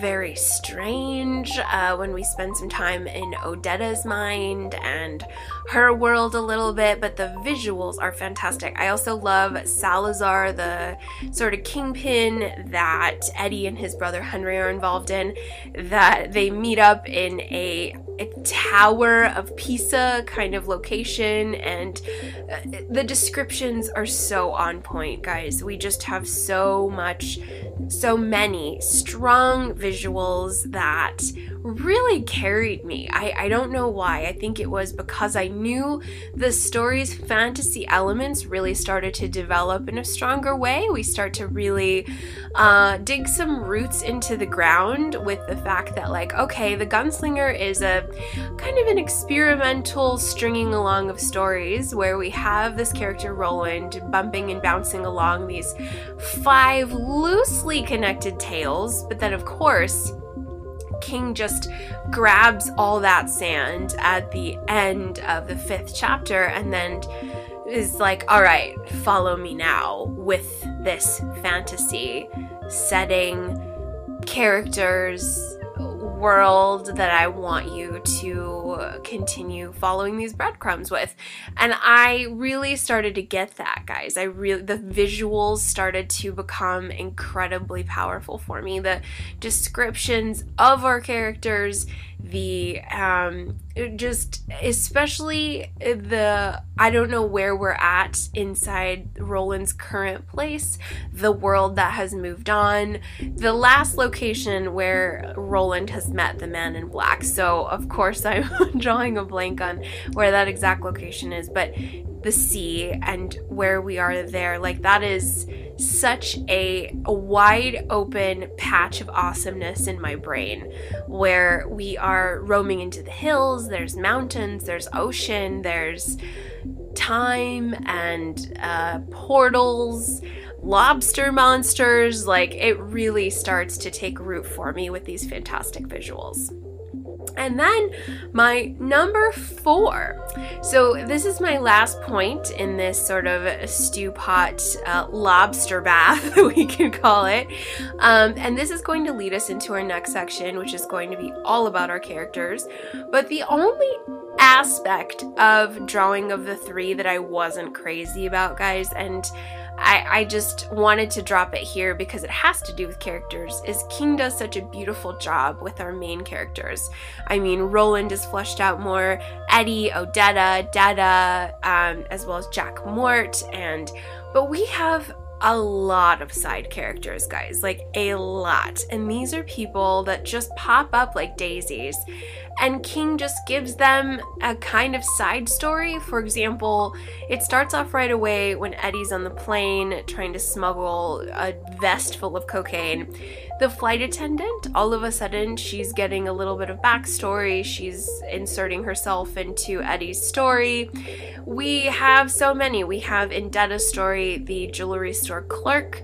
very strange uh, when we spend some time in Odetta's mind and her world a little bit, but the visuals are fantastic. I also love Balazar, the sort of kingpin that Eddie and his brother Henry are involved in, that they meet up in a, a tower of Pisa kind of location, and uh, the descriptions are so on point, guys. We just have so much, so many strong visuals that really carried me. I, I don't know why. I think it was because I knew the story's fantasy elements really started to develop in a stronger way. We start to really uh, dig some roots into the ground with the fact that, like, okay, the gunslinger is a kind of an experimental stringing along of stories where we have this character Roland bumping and bouncing along these five loosely connected tales, but then, of course, King just grabs all that sand at the end of the fifth chapter and then is like, all right, follow me now with this fantasy setting, characters, world that I want you to continue following these breadcrumbs with. And I really started to get that, guys. I really, the visuals started to become incredibly powerful for me. The descriptions of our characters the um just especially the I don't know where we're at inside Roland's current place, the world that has moved on, the last location where Roland has met the man in black. So, of course, I'm drawing a blank on where that exact location is, but the sea and where we are there, like that is such a, a, wide open patch of awesomeness in my brain where we are roaming into the hills, there's mountains, there's ocean, there's time and uh, portals, lobster monsters. Like it really starts to take root for me with these fantastic visuals. And then my number four. So, this is my last point in this sort of stew pot uh, lobster bath, we can call it. Um, and this is going to lead us into our next section, which is going to be all about our characters. But the only aspect of drawing of the three that I wasn't crazy about, guys, and I, I just wanted to drop it here because it has to do with characters, is King does such a beautiful job with our main characters. I mean, Roland is fleshed out more, Eddie, Odetta, Detta, um, as well as Jack Mort, and but we have a lot of side characters, guys, like a lot. And these are people that just pop up like daisies and King just gives them a kind of side story. For example, it starts off right away when Eddie's on the plane trying to smuggle a vest full of cocaine. The flight attendant, all of a sudden, she's getting a little bit of backstory. She's inserting herself into Eddie's story. We have so many. We have in Detta's story the jewelry store clerk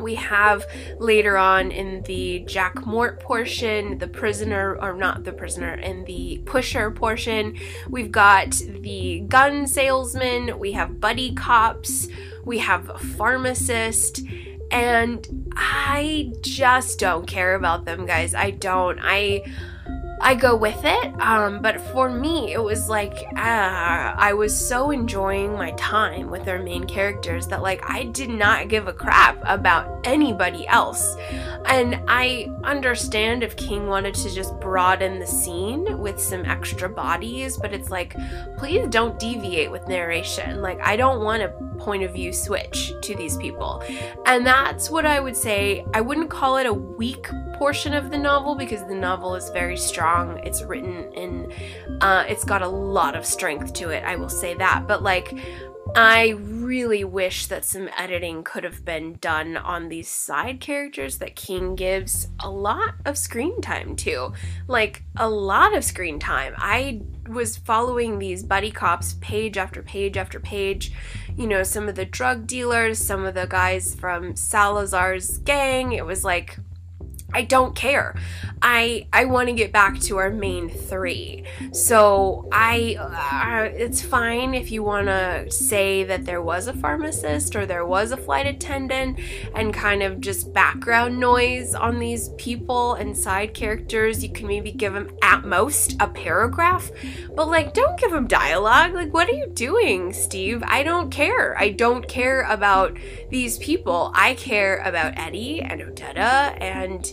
we have later on in the Jack Mort portion, the prisoner, or not the prisoner, in the pusher portion, we've got the gun salesman, we have buddy cops, we have a pharmacist, and I just don't care about them, guys. I don't. I I go with it. Um, but for me, it was like uh, I was so enjoying my time with our main characters that like I did not give a crap about anybody else. And I understand if King wanted to just broaden the scene with some extra bodies, but it's like, please don't deviate with narration. Like I don't want a point of view switch to these people. And that's what I would say. I wouldn't call it a weak portion of the novel because the novel is very strong. It's written in, uh, it's got a lot of strength to it, I will say that. But like, I really wish that some editing could have been done on these side characters that King gives a lot of screen time to. Like, a lot of screen time. I was following these buddy cops page after page after page. You know, some of the drug dealers, some of the guys from Balazar's gang. It was like, I don't care. I I want to get back to our main three. So I uh, it's fine if you want to say that there was a pharmacist or there was a flight attendant and kind of just background noise on these people and side characters. You can maybe give them at most a paragraph, but like don't give them dialogue. Like what are you doing, Steve? I don't care. I don't care about these people. I care about Eddie and Odetta and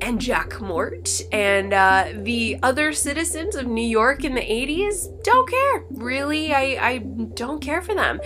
and Jack Mort and uh, the other citizens of New York in the 80s don't care. Really, I, I don't care for them.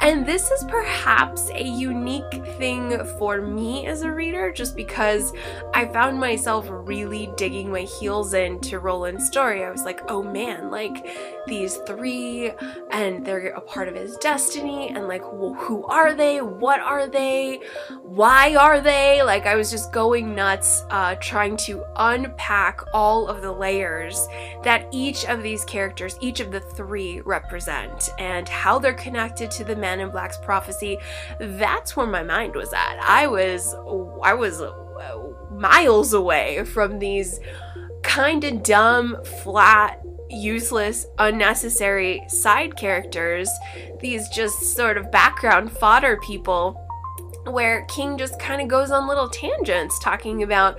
And this is perhaps a unique thing for me as a reader, just because I found myself really digging my heels into Roland's story. I was like, oh man, like these three, and they're a part of his destiny, and like, well, who are they? What are they? Why are they? Like, I was just going nuts. Uh, trying to unpack all of the layers that each of these characters, each of the three, represent and how they're connected to the Man in Black's prophecy. That's where my mind was at. I was, I was uh, miles away from these kind of dumb, flat, useless, unnecessary side characters, these just sort of background fodder people where King just kind of goes on little tangents talking about,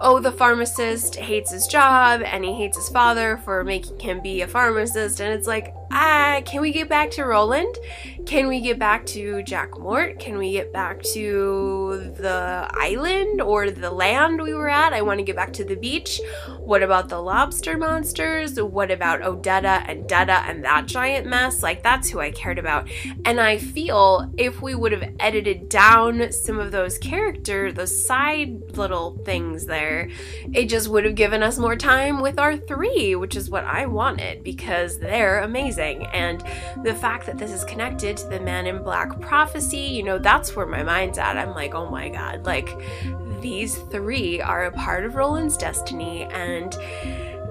oh, the pharmacist hates his job and he hates his father for making him be a pharmacist. And it's like, ah, can we get back to Roland? Can we get back to Jack Mort? Can we get back to the island or the land we were at? I want to get back to the beach. What about the lobster monsters? What about Odetta and Detta and that giant mess? Like, that's who I cared about. And I feel if we would have edited down some of those characters, those side little things there, it just would have given us more time with our three, which is what I wanted because they're amazing And the fact that this is connected to the Man in Black prophecy, you know, that's where my mind's at. I'm like, oh my God, like these three are a part of Roland's destiny. And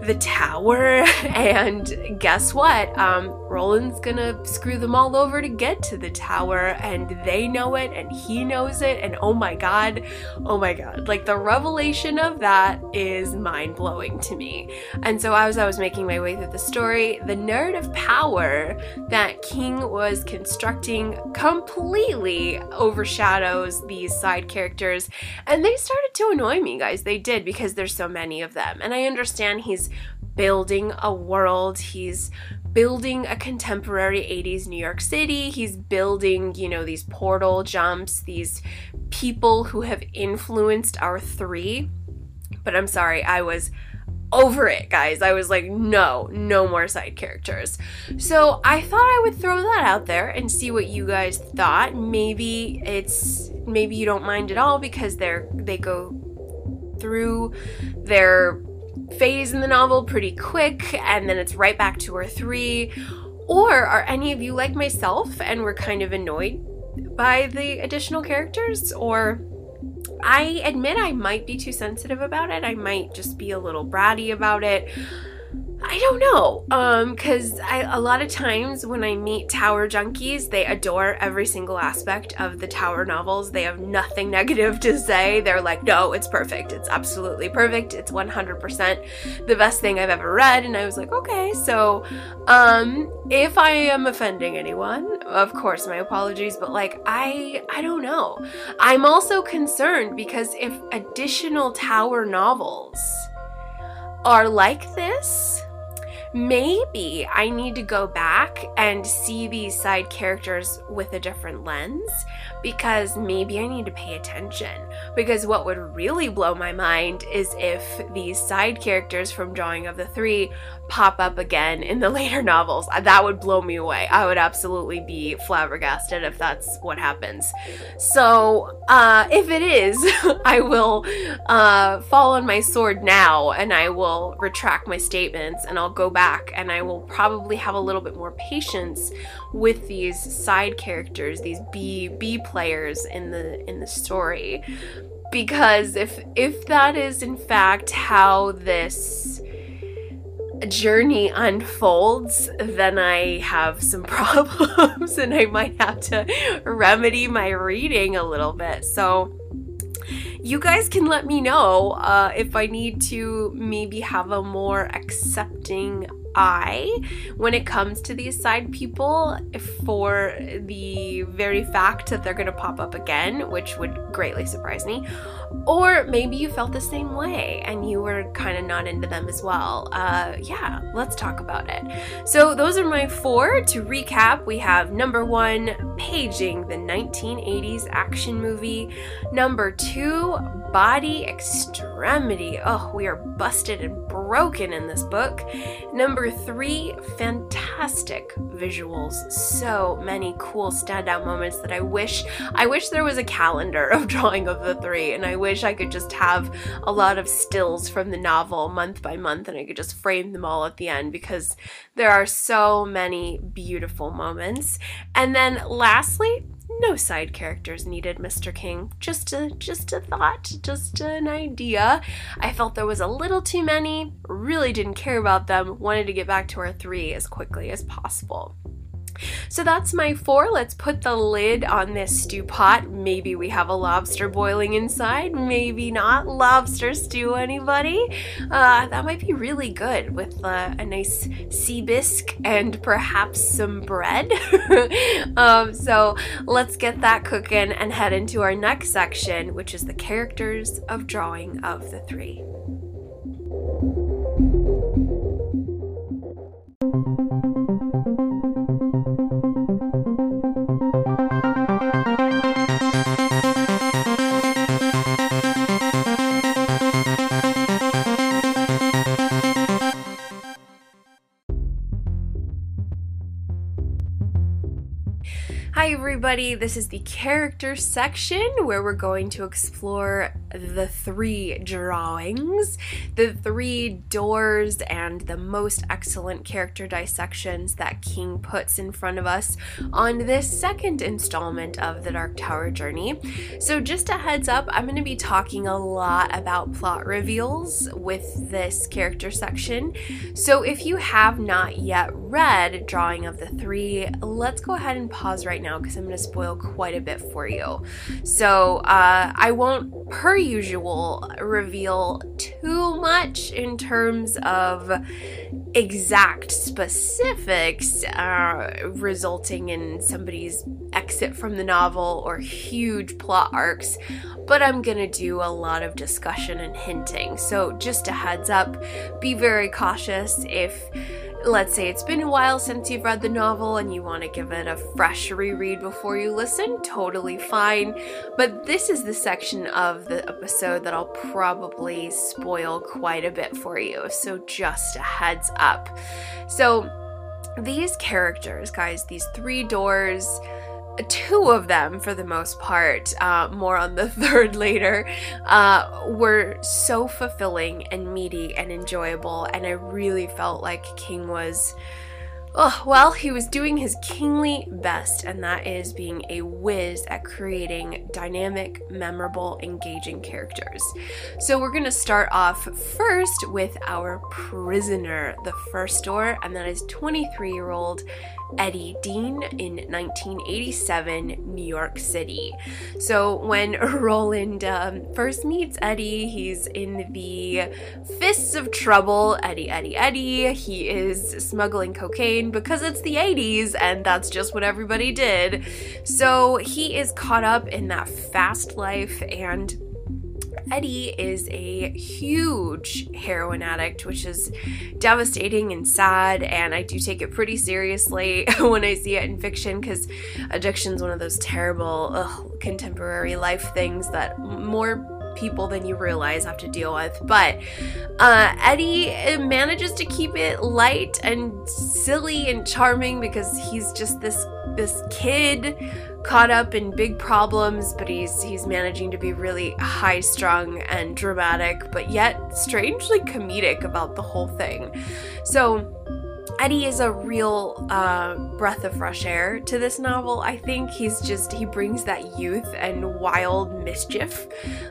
the tower. And guess what? Um, Roland's gonna screw them all over to get to the tower, and they know it, and he knows it. And oh my god, oh my god, like the revelation of that is mind blowing to me. And so, as I was making my way through the story, the narrative power that King was constructing completely overshadows these side characters, and they started to annoy me, guys. They did because there's so many of them. And I understand he's building a world, he's building a contemporary 80s New York City, he's building, you know, these portal jumps, these people who have influenced our three. But I'm sorry, I was over it, guys. I was like, no, no more side characters. So I thought I would throw that out there and see what you guys thought. Maybe it's maybe you don't mind at all because they're they go through their phase in the novel pretty quick and then it's right back to our three. Or are any of you like myself and were kind of annoyed by the additional characters? Or I admit I might be too sensitive about it. I might just be a little bratty about it. I don't know. Um, cause I, a lot of times when I meet Tower junkies, they adore every single aspect of the Tower novels. They have nothing negative to say. They're like, no, it's perfect. It's absolutely perfect. It's 100% the best thing I've ever read. And I was like, okay. So, um, if I am offending anyone, of course, my apologies, but like, I, I don't know. I'm also concerned because if additional Tower novels are like this, maybe I need to go back and see these side characters with a different lens because maybe I need to pay attention. Because what would really blow my mind is if these side characters from Drawing of the Three pop up again in the later novels. That would blow me away. I would absolutely be flabbergasted if that's what happens. So, uh, if it is, I will uh, fall on my sword now and I will retract my statements and I'll go back and I will probably have a little bit more patience with these side characters, these B B players in the in the story. Because if if that is in fact how this journey unfolds, then I have some problems and I might have to remedy my reading a little bit. So, you guys can let me know uh, if I need to maybe have a more accepting eye when it comes to these side people for the very fact that they're going to pop up again, which would greatly surprise me. Or maybe you felt the same way and you were kind of not into them as well. Uh, yeah, let's talk about it. So, those are my four. To recap, we have number one, Paging, the 1980s action movie. Number two, Body Extremity. Oh, we are busted and broken in this book. Number three, fantastic visuals. So many cool standout moments that I wish I wish there was a calendar of drawing of the three, and I wish I could just have a lot of stills from the novel month by month and I could just frame them all at the end because there are so many beautiful moments. And then lastly, no side characters needed, Mr. King. Just a just a thought, just an idea. I felt there was a little too many, really didn't care about them, wanted to get back to our 3 as quickly as possible. So that's my four. Let's put the lid on this stew pot. Maybe we have a lobster boiling inside, maybe not. Lobster stew, anybody? Uh, that might be really good with uh, a nice sea bisque and perhaps some bread. um, so let's get that cooking and head into our next section, which is the characters of drawing of the three. Everybody. This is the character section where we're going to explore the three drawings, the three doors, and the most excellent character dissections that King puts in front of us on this second installment of the Dark Tower journey. So, just a heads up, I'm going to be talking a lot about plot reveals with this character section. So, if you have not yet read Drawing of the Three, let's go ahead and pause right now because I'm going to spoil quite a bit for you. So, uh, I won't, per usual, reveal too much in terms of exact specifics uh, resulting in somebody's exit from the novel or huge plot arcs, but I'm gonna do a lot of discussion and hinting. So, just a heads up be very cautious if let's say it's been a while since you've read the novel and you want to give it a fresh reread before you listen, totally fine. But this is the section of the episode that I'll probably spoil quite a bit for you. So just a heads up. So these characters, guys, these three doors, two of them for the most part, uh, more on the third later, uh, were so fulfilling and meaty and enjoyable. And I really felt like King was. Oh, well, he was doing his kingly best, and that is being a whiz at creating dynamic, memorable, engaging characters. So, we're going to start off first with our prisoner, the first door, and that is 23 year old Eddie Dean in 1987, New York City. So when Roland um, first meets Eddie, he's in the fists of trouble. Eddie, Eddie, Eddie. He is smuggling cocaine because it's the 80s and that's just what everybody did. So he is caught up in that fast life and Eddie is a huge heroin addict, which is devastating and sad. And I do take it pretty seriously when I see it in fiction because addiction is one of those terrible ugh, contemporary life things that more people than you realize have to deal with. But uh, Eddie manages to keep it light and silly and charming because he's just this this kid caught up in big problems, but he's he's managing to be really high strung and dramatic, but yet strangely comedic about the whole thing. So Eddie is a real uh, breath of fresh air to this novel. I think he's just, he brings that youth and wild mischief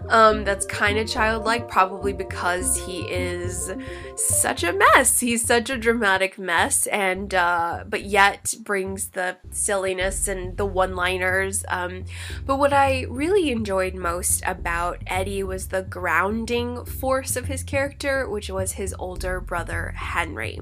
um, that's kind of childlike, probably because he is such a mess. He's such a dramatic mess, and, uh, but yet brings the silliness and the one liners. Um, but what I really enjoyed most about Eddie was the grounding force of his character, which was his older brother, Henry.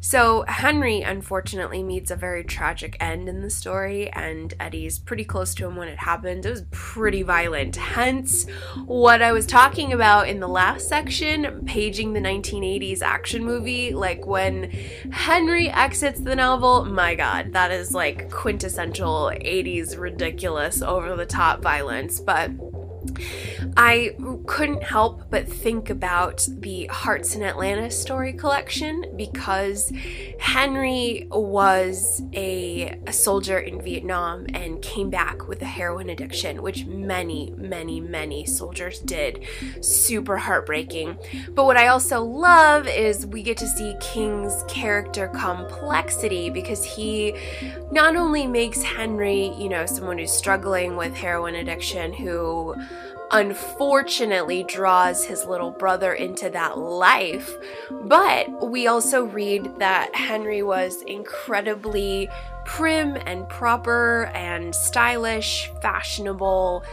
So Henry unfortunately meets a very tragic end in the story, and Eddie's pretty close to him when it happens. It was pretty violent. Hence, what I was talking about in the last section, paging the 1980s action movie. Like when Henry exits the novel, my god, that is like quintessential 80s ridiculous, over the top violence. But I couldn't help but think about the Hearts in Atlantis story collection because Henry was a, a, soldier in Vietnam and came back with a heroin addiction, which many, many, many soldiers did. Super heartbreaking. But what I also love is we get to see King's character complexity because he not only makes Henry, you know, someone who's struggling with heroin addiction who unfortunately draws his little brother into that life. But we also read that Henry was incredibly prim and proper and stylish, fashionable.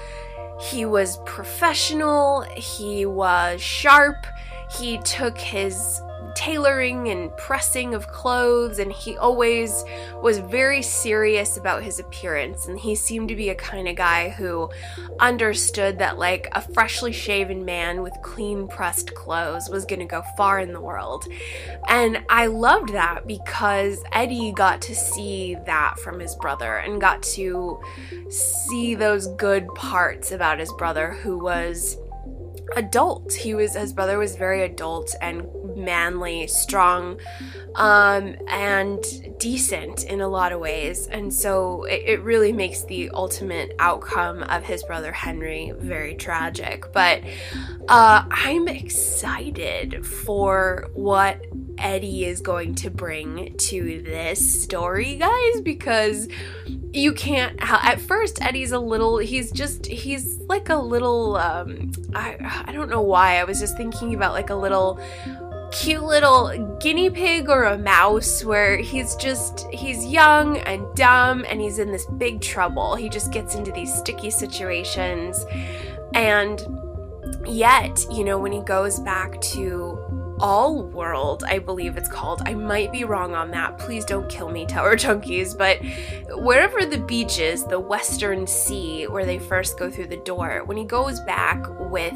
He was professional, he was sharp, he took his tailoring and pressing of clothes, and he always was very serious about his appearance. And he seemed to be a kind of guy who understood that, like, a freshly shaven man with clean pressed clothes was to go far in the world. And I loved that because Eddie got to see that from his brother and got to see those good parts about his brother who was adult. He was his brother was very adult and manly, strong, um, and decent in a lot of ways. And so it, it really makes the ultimate outcome of his brother Henry very tragic. But uh, I'm excited for what Eddie is going to bring to this story, guys, because you can't. At first, Eddie's a little. He's just. He's like a little. Um, I I don't know why. I was just thinking about like a little cute little guinea pig or a mouse where he's just he's young and dumb and he's in this big trouble. He just gets into these sticky situations and yet, you know, when he goes back to all World, I believe it's called. I might be wrong on that. Please don't kill me, Tower Junkies. But wherever the beach is, the Western Sea, where they first go through the door, when he goes back with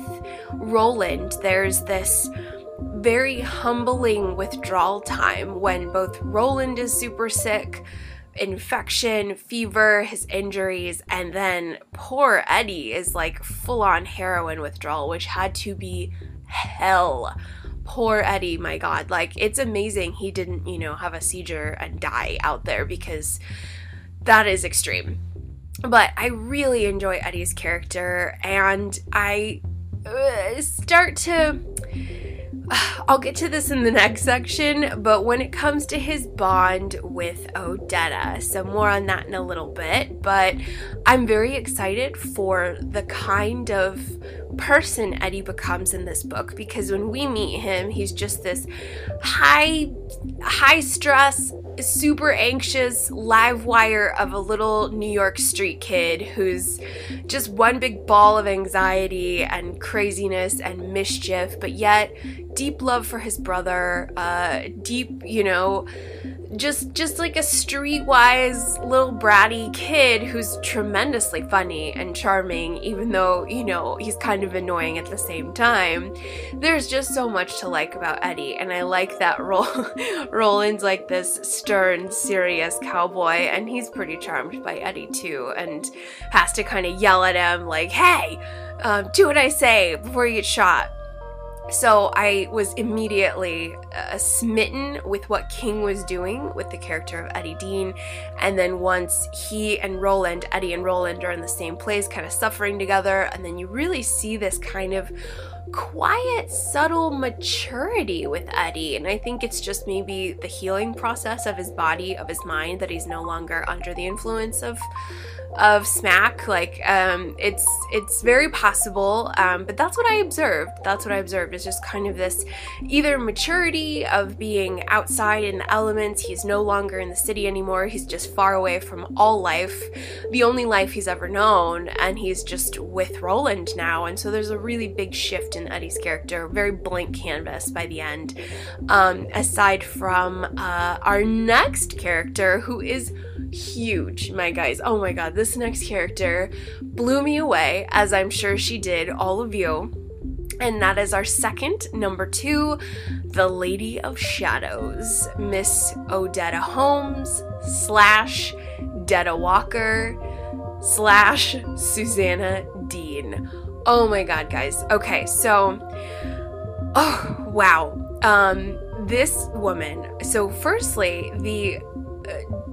Roland, there's this very humbling withdrawal time when both Roland is super sick, infection, fever, his injuries, and then poor Eddie is like full on heroin withdrawal, which had to be hell poor Eddie, my God. Like, it's amazing he didn't, you know, have a seizure and die out there because that is extreme. But I really enjoy Eddie's character, and I uh, start to I'll get to this in the next section, but when it comes to his bond with Odetta, so more on that in a little bit. But I'm very excited for the kind of person Eddie becomes in this book because when we meet him, he's just this high, high stress, super anxious live wire of a little New York street kid who's just one big ball of anxiety and craziness and mischief, but yet deep love for his brother, uh, deep, you know, just just like a streetwise little bratty kid who's tremendously funny and charming even though you know he's kind of annoying at the same time there's just so much to like about eddie and i like that role. roland's like this stern serious cowboy and he's pretty charmed by eddie too and has to kind of yell at him like hey um, do what i say before you get shot so I was immediately uh, smitten with what King was doing with the character of Eddie Dean. And then once he and Roland, Eddie and Roland, are in the same place, kind of suffering together, and then you really see this kind of quiet, subtle maturity with Eddie. And I think it's just maybe the healing process of his body, of his mind, that he's no longer under the influence of of smack like um, it's it's very possible um, but that's what i observed. That's what i observed. Is just kind of this either maturity of being outside in the elements. He's no longer in the city anymore. He's just far away from all life the only life he's ever known and he's just with roland now. And so there's a really big shift in eddie's character very blank canvas by the end. Um, aside from uh, our next character who is huge my guys. Oh my god this next character blew me away, as I'm sure she did all of you. And that is our second, number two, the Lady of Shadows, Miss Odetta Holmes slash Detta Walker slash Susanna Dean. Oh my god, guys. Okay, so, oh wow. Um, this woman. So, firstly, the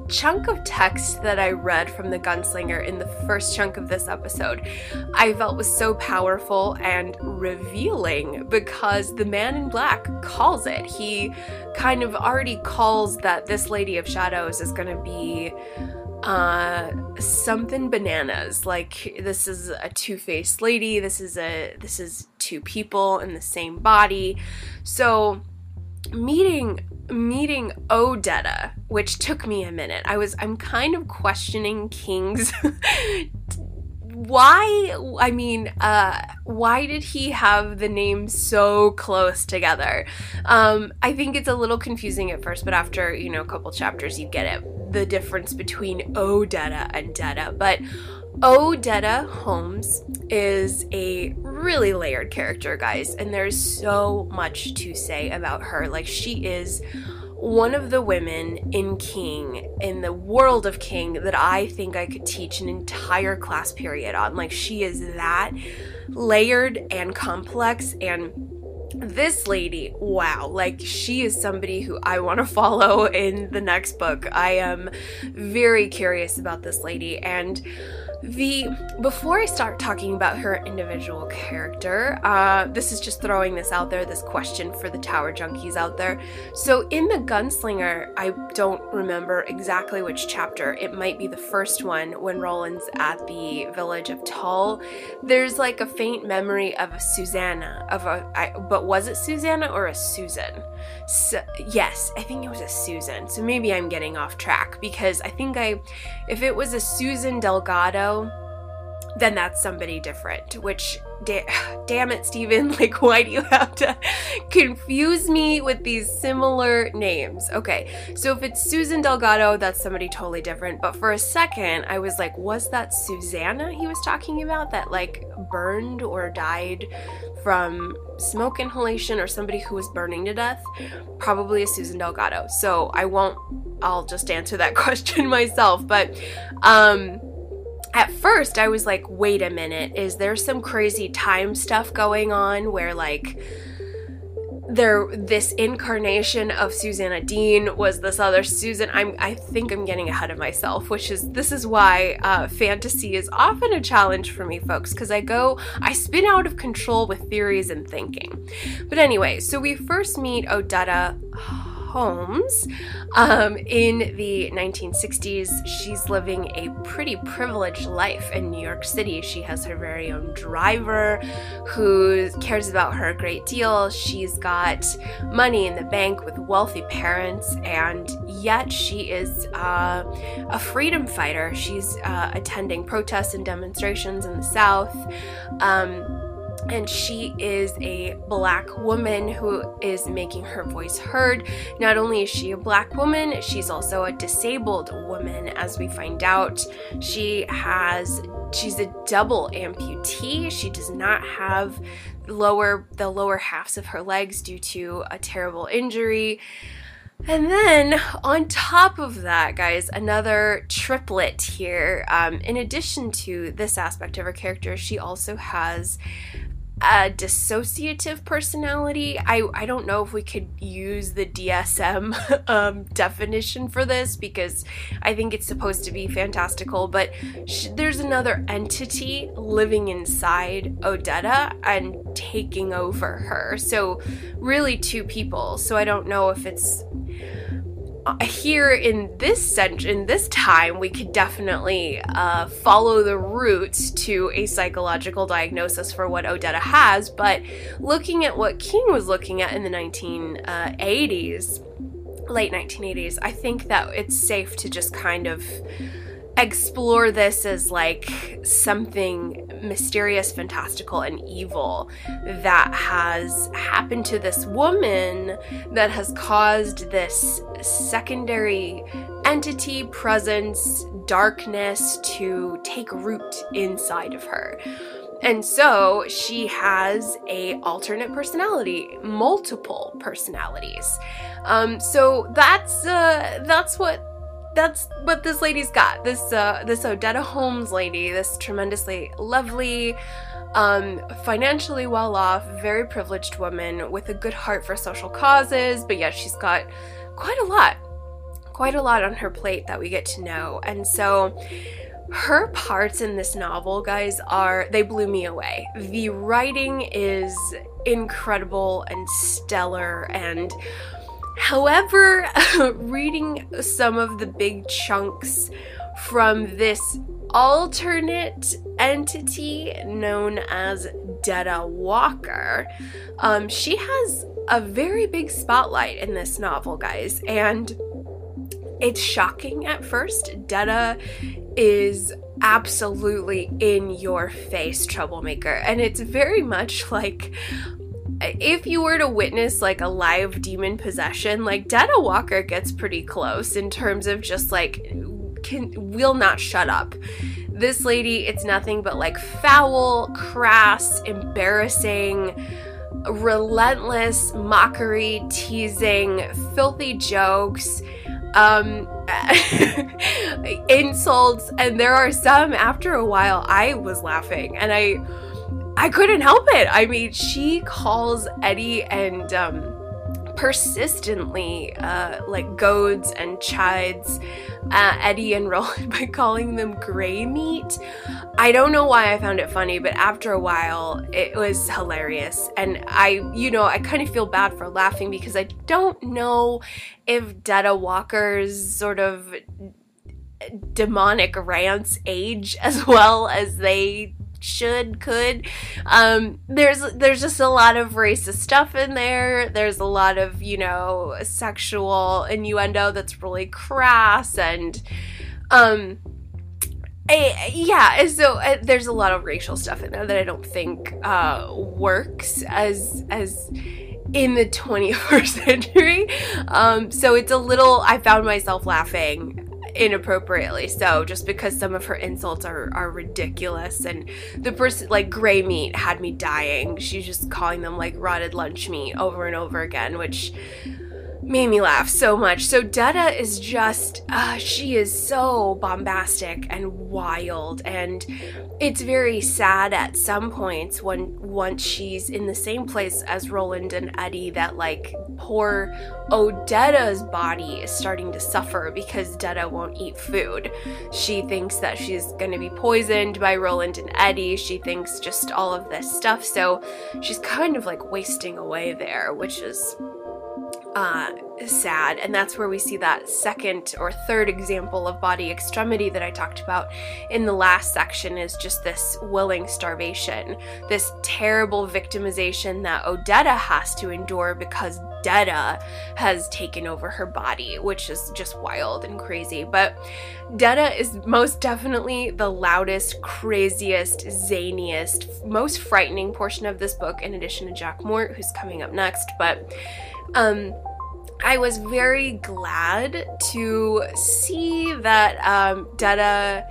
chunk of text that I read from the gunslinger in the first chunk of this episode, I felt was so powerful and revealing because the man in black calls it. He kind of already calls that this Lady of Shadows is going to be uh something bananas like this is a two-faced lady this is a this is two people in the same body so meeting meeting Odetta, which took me a minute. I was I'm kind of questioning King's why I mean, uh why did he have the names so close together? Um I think it's a little confusing at first, but after, you know, a couple chapters you get it. The difference between Odetta and Detta. But Odetta Holmes is a really layered character, guys, and there's so much to say about her. Like, she is one of the women in King, in the world of King, that I think I could teach an entire class period on. Like, she is that layered and complex and this lady, wow, like she is somebody who I want to follow in the next book. I am very curious about this lady and the before I start talking about her individual character, uh, this is just throwing this out there, this question for the Tower Junkies out there. So in the Gunslinger, I don't remember exactly which chapter. It might be the first one when Roland's at the village of Tull. There's like a faint memory of a Susanna, of a, I, but was it Susanna or a Susan? So, yes, I think it was a Susan. So maybe I'm getting off track because I think I, if it was a Susan Delgado, then that's somebody different. Which, da- damn it, Stephen, like, why do you have to confuse me with these similar names? Okay, so if it's Susan Delgado, that's somebody totally different. But for a second, I was like, was that Susanna he was talking about that, like, burned or died from smoke inhalation or somebody who was burning to death, probably a Susan Delgado. So I won't, I'll just answer that question myself. But um, at first, I was like, wait a minute, is there some crazy time stuff going on where like, there this incarnation of Susanna Dean was this other Susan. I'm I think I'm getting ahead of myself, which is this is why uh, fantasy is often a challenge for me, folks, because I go I spin out of control with theories and thinking. But anyway, so we first meet Odetta Holmes. Um, in the 1960s, she's living a pretty privileged life in New York City. She has her very own driver who cares about her a great deal. She's got money in the bank with wealthy parents, and yet she is uh, a freedom fighter. She's uh, attending protests and demonstrations in the South. Um, and she is a black woman who is making her voice heard. Not only is she a black woman, she's also a disabled woman, as we find out. She has she's a double amputee. She does not have lower the lower halves of her legs due to a terrible injury. And then on top of that, guys, another triplet here. Um, in addition to this aspect of her character, she also has a dissociative personality. I, I don't know if we could use the DSM um, definition for this because I think it's supposed to be fantastical, but sh- there's another entity living inside Odetta and taking over her. So, really, two people. So, I don't know if it's here in this cent- in this time, we could definitely uh, follow the roots to a psychological diagnosis for what Odetta has. But looking at what King was looking at in the 1980s, late 1980s, I think that it's safe to just kind of explore this as like something mysterious, fantastical, and evil that has happened to this woman that has caused this secondary entity, presence, darkness to take root inside of her. And so she has a alternate personality, multiple personalities. Um, so that's uh, that's what that's what this lady's got. This uh, this Odetta Holmes lady, this tremendously lovely, um, financially well off, very privileged woman with a good heart for social causes, but yet she's got quite a lot, quite a lot on her plate that we get to know. And so her parts in this novel, guys, are they blew me away. The writing is incredible and stellar and However, reading some of the big chunks from this alternate entity known as Detta Walker, um, she has a very big spotlight in this novel, guys, and it's shocking at first. Detta is absolutely in your face troublemaker, and it's very much like if you were to witness like a live demon possession, like Detta Walker gets pretty close in terms of just like can will not shut up. This lady, it's nothing but like foul, crass, embarrassing, relentless mockery, teasing, filthy jokes, um insults, and there are some after a while I was laughing and I I couldn't help it. I mean, she calls Eddie and um, persistently uh, like goads and chides uh, Eddie and Roland by calling them gray meat. I don't know why I found it funny, but after a while, it was hilarious. And I, you know, I kind of feel bad for laughing because I don't know if Detta Walker's sort of demonic rants age as well as they should could um there's there's just a lot of racist stuff in there there's a lot of you know sexual innuendo that's really crass and um I, yeah, so uh, there's a lot of racial stuff in there that I don't think uh, works as as in the 21st century. Um, so it's a little. I found myself laughing inappropriately so just because some of her insults are, are ridiculous. And the person like gray meat had me dying. She's just calling them like rotted lunch meat over and over again which made me laugh so much. So Detta is just, uh, she is so bombastic and wild, and it's very sad at some points when once she's in the same place as Roland and Eddie that like poor Odetta's body is starting to suffer because Detta won't eat food. She thinks that she's going to be poisoned by Roland and Eddie. She thinks just all of this stuff. So she's kind of like wasting away there, which is uh, sad. And that's where we see that second or third example of body extremity that I talked about in the last section is just this willing starvation, this terrible victimization that Odetta has to endure because Detta has taken over her body, which is just wild and crazy. But Detta is most definitely the loudest, craziest, zaniest, most frightening portion of this book, in addition to Jack Mort, who's coming up next. But um, I was very glad to see that um, Detta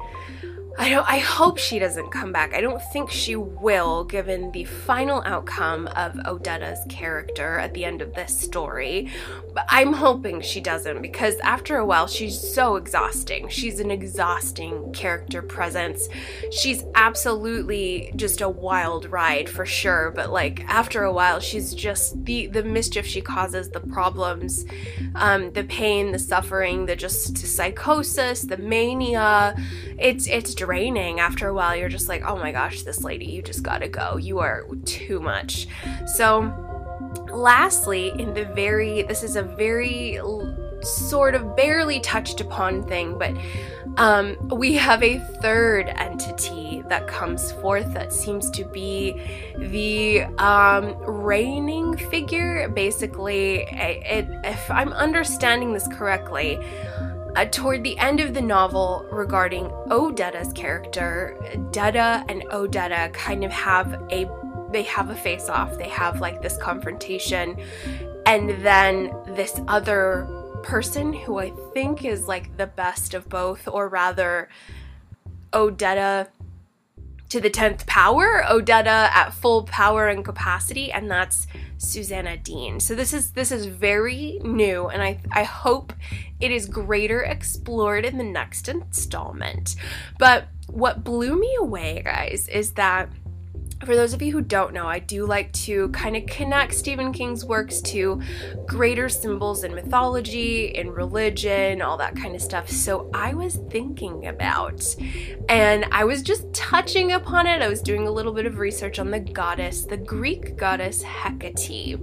I don't I hope she doesn't come back. I don't think she will given the final outcome of Odetta's character at the end of this story. But I'm hoping she doesn't because after a while she's so exhausting. She's an exhausting character presence. She's absolutely just a wild ride for sure, but like after a while she's just the the mischief she causes, the problems, um, the pain, the suffering, the just psychosis, the mania. It's it's draining after a while. You're just like, oh my gosh, this lady, you just gotta go. You are too much. So, lastly, in the very, this is a very sort of barely touched upon thing, but um, we have a third entity that comes forth that seems to be the um, reigning figure. Basically, it, if I'm understanding this correctly, uh, toward the end of the novel, regarding Odetta's character, Detta and Odetta kind of have a they have a face off. They have like this confrontation, and then this other person who I think is like the best of both, or rather, Odetta to the 10th power, Odetta at full power and capacity, and that's Susanna Dean. So this is this is very new and I I hope it is greater explored in the next installment. But what blew me away, guys, is that for those of you who don't know, I do like to kind of connect Stephen King's works to greater symbols in mythology, in religion, all that kind of stuff. So I was thinking about, and I was just touching upon it. I was doing a little bit of research on the goddess, the Greek goddess Hecate,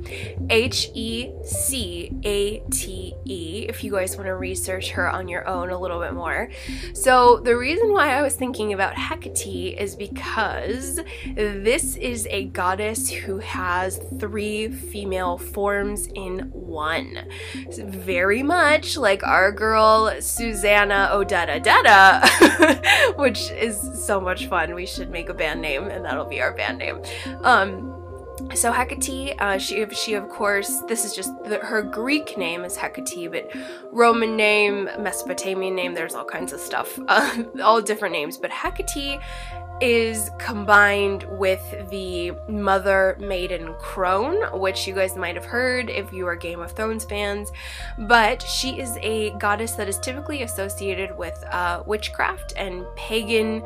H E C A T E, if you guys want to research her on your own a little bit more. So the reason why I was thinking about Hecate is because this is a goddess who has three female forms in one. Very much like our girl Susanna Odetta Detta, which is so much fun. We should make a band name and that'll be our band name. Um, so Hecate, uh, she she of course this is just the, her Greek name is Hecate, but Roman name, Mesopotamian name. There's all kinds of stuff, uh, all different names. But Hecate is combined with the Mother Maiden Crone, which you guys might have heard if you are Game of Thrones fans. But she is a goddess that is typically associated with uh, witchcraft and pagan.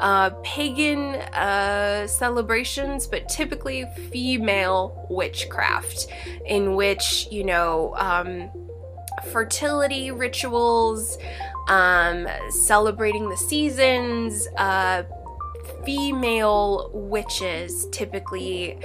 Uh, pagan uh, celebrations, but typically female witchcraft, in which, you know, um, fertility rituals, um, celebrating the seasons, uh, female witches typically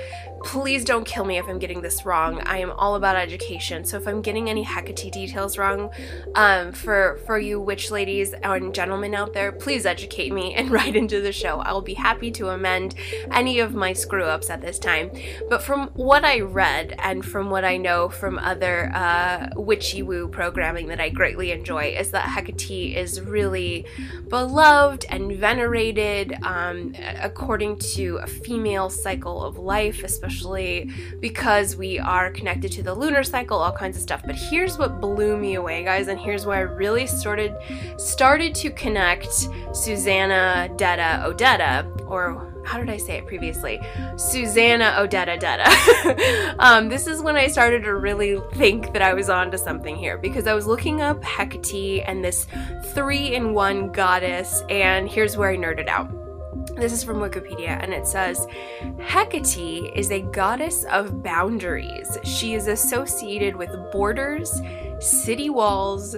please don't kill me if I'm getting this wrong. I am all about education. So if I'm getting any Hecate details wrong, um, for for you witch ladies and gentlemen out there, please educate me and write into the show. I'll be happy to amend any of my screw ups at this time. But from what I read and from what I know from other uh, witchy woo programming that I greatly enjoy, is that Hecate is really beloved and venerated um, according to a female cycle of life, especially especially because we are connected to the lunar cycle, all kinds of stuff. But here's what blew me away, guys, and here's where I really started started to connect Susanna Detta Odetta, or how did I say it previously? Susanna Odetta Detta. um, this is when I started to really think that I was onto something here because I was looking up Hecate and this three in one goddess, and here's where I nerded out. This is from Wikipedia, and it says Hecate is a goddess of boundaries. She is associated with borders, city walls,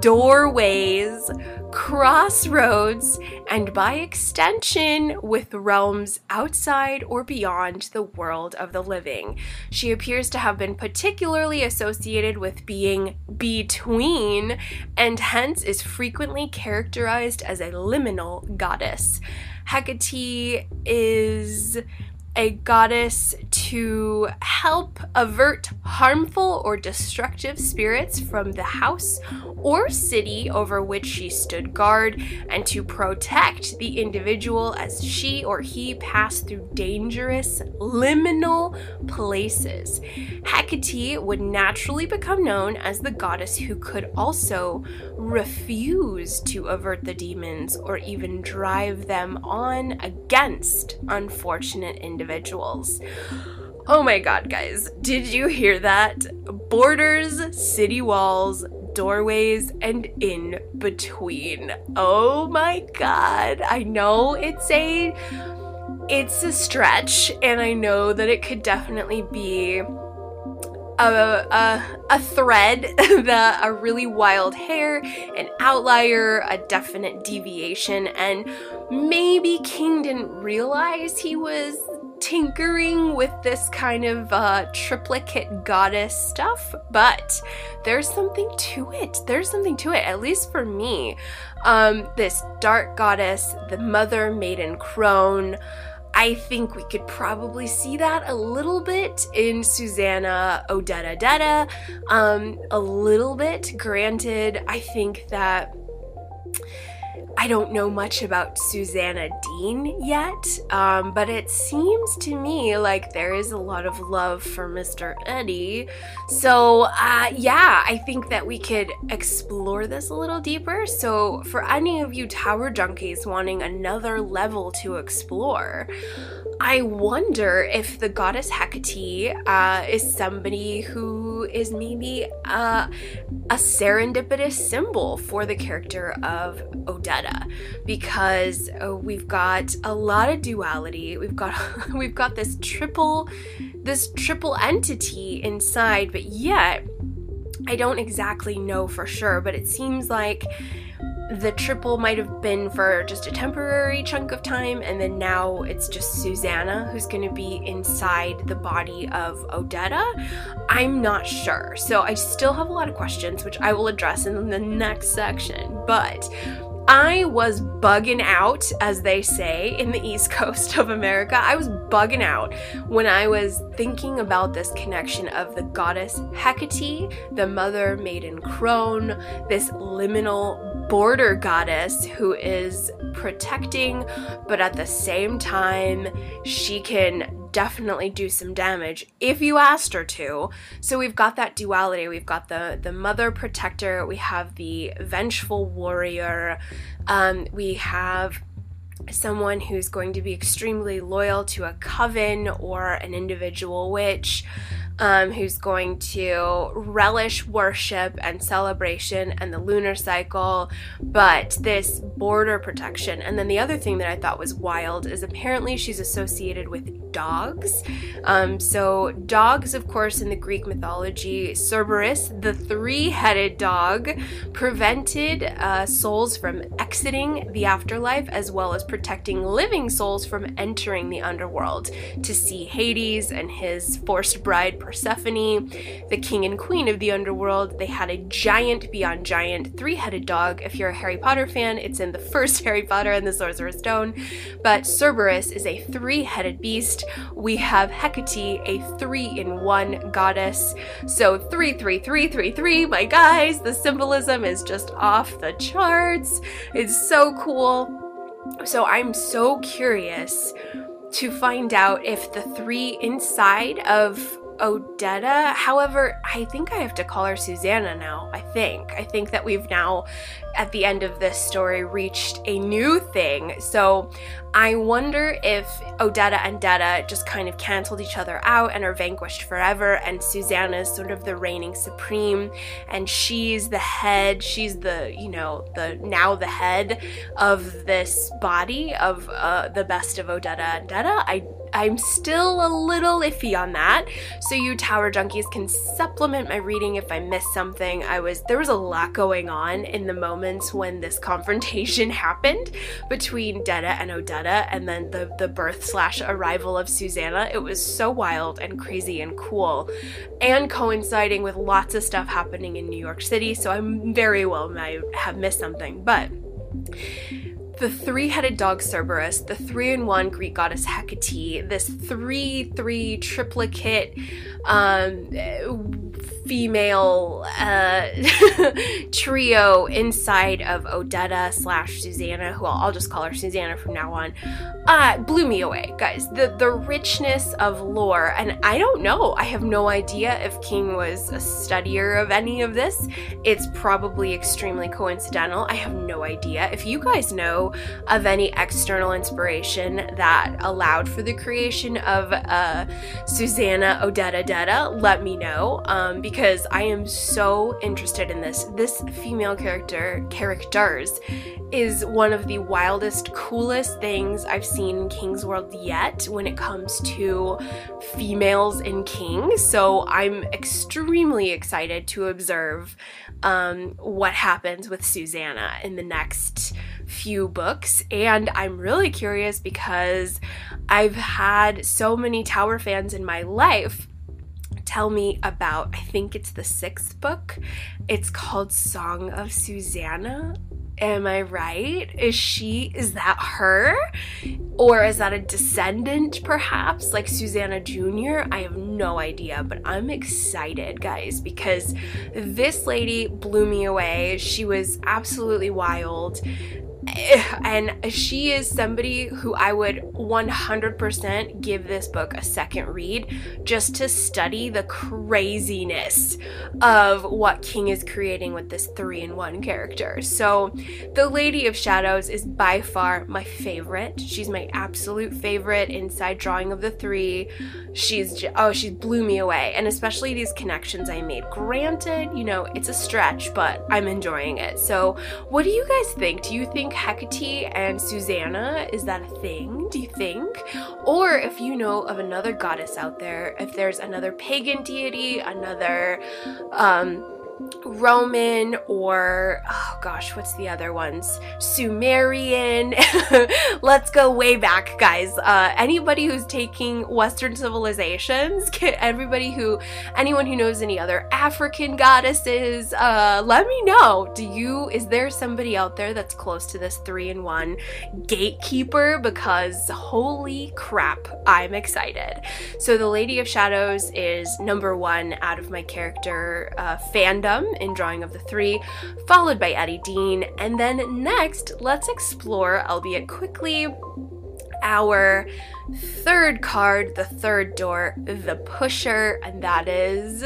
doorways, crossroads, and by extension, with realms outside or beyond the world of the living. She appears to have been particularly associated with being between, and hence is frequently characterized as a liminal goddess. Hecate is a goddess to help avert harmful or destructive spirits from the house or city over which she stood guard, and to protect the individual as she or he passed through dangerous liminal places. Hecate would naturally become known as the goddess who could also refuse to avert the demons or even drive them on against unfortunate individuals individuals. Oh my god, guys, did you hear that? Borders, city walls, doorways, and in between. Oh my god, I know it's a it's a stretch and I know that it could definitely be a, a, a thread, the, a really wild hair, an outlier, a definite deviation, and maybe King didn't realize he was tinkering with this kind of uh, triplicate goddess stuff, but there's something to it. There's something to it, at least for me. Um, this dark goddess, the mother maiden crone. I think we could probably see that a little bit in Susanna Odetta Detta. Um, a little bit. Granted, I think that I don't know much about Susanna Dean yet, um, but it seems to me like there is a lot of love for Mr. Eddie. So, uh, yeah, I think that we could explore this a little deeper. So, for any of you Tower Junkies wanting another level to explore, I wonder if the goddess Hecate uh, is somebody who is maybe uh, a serendipitous symbol for the character of Odetta, because uh, we've got a lot of duality. We've got we've got this triple this triple entity inside, but yet I don't exactly know for sure. But it seems like the triple might have been for just a temporary chunk of time, and then now it's just Susanna who's going to be inside the body of Odetta. I'm not sure. So I still have a lot of questions, which I will address in the next section. But I was bugging out, as they say in the East Coast of America. I was bugging out when I was thinking about this connection of the goddess Hecate, the mother maiden crone, this liminal border goddess who is protecting, but at the same time, she can definitely do some damage if you asked her to. So we've got that duality. We've got the the mother protector. We have the vengeful warrior. Um, we have someone who's going to be extremely loyal to a coven or an individual witch um, who's going to relish worship and celebration and the lunar cycle, but this border protection. And then the other thing that I thought was wild is apparently she's associated with dogs. Um, so, dogs, of course, in the Greek mythology, Cerberus, the three headed dog, prevented uh, souls from exiting the afterlife as well as protecting living souls from entering the underworld to see Hades and his forced bride Persephone, the king and queen of the underworld. They had a giant beyond giant three headed dog. If you're a Harry Potter fan, it's in the first Harry Potter and the Sorcerer's Stone. But Cerberus is a three headed beast. We have Hecate, a three in one goddess. So three, three, three, three, three. My guys, the symbolism is just off the charts. It's so cool. So I'm so curious to find out if the three inside of Odetta. However, I think I have to call her Susanna now. I think. I think that we've now, at the end of this story, reached a new thing. So I wonder if Odetta and Detta just kind of canceled each other out and are vanquished forever, and Susanna is sort of the reigning supreme, and she's the head, she's the, you know, the now the head of this body of uh, the best of Odetta and Detta. I I'm still a little iffy on that. So you tower junkies can supplement my reading if I miss something. I was there was a lot going on in the moments when this confrontation happened between Detta and Odetta and then the the birth slash arrival of Susanna. It was so wild and crazy and cool. And coinciding with lots of stuff happening in New York City, so I'm very well might have missed something. But the three headed dog Cerberus, the three in one Greek goddess Hecate, this three three triplicate um, female uh, trio inside of Odetta slash Susanna, who I'll, just call her Susanna from now on, uh, blew me away, guys. The the richness of lore, and I don't know. I have no idea if King was a studier of any of this. It's probably extremely coincidental. I have no idea. If you guys know of any external inspiration that allowed for the creation of uh, Susanna Odetta Detta, let me know. Um, because because I am so interested in this. This female character, characters, is one of the wildest, coolest things I've seen in King's World yet when it comes to females in King. So I'm extremely excited to observe um, what happens with Susanna in the next few books. And I'm really curious because I've had so many Tower fans in my life tell me about, I think it's the sixth book. It's called Song of Susanna. Am I right? Is she, is that her? Or is that a descendant perhaps, like Susanna Jr.? I have no idea, but I'm excited, guys, because this lady blew me away. She was absolutely wild and she is somebody who I would 100% give this book a second read just to study the craziness of what King is creating with this three in one character. So, the Lady of Shadows is by far my favorite. She's my absolute favorite inside drawing of the three. She's, oh, she blew me away. And especially these connections I made. Granted, you know, it's a stretch, but I'm enjoying it. So, what do you guys think? Do you think Hecate and Susanna, is that a thing, do you think? Or if you know of another goddess out there, if there's another pagan deity, another um, Roman or oh gosh, what's the other ones? Sumerian. Let's go way back, guys. Uh, anybody who's taking Western civilizations, everybody who, anyone who knows any other African goddesses, uh, let me know. Do you? Is there somebody out there that's close to this three in one gatekeeper? Because holy crap, I'm excited. So the Lady of Shadows is number one out of my character uh, fandom in Drawing of the Three, followed by Eddie Dean. And then next, let's explore, albeit quickly, our third card, the third door, the pusher, and that is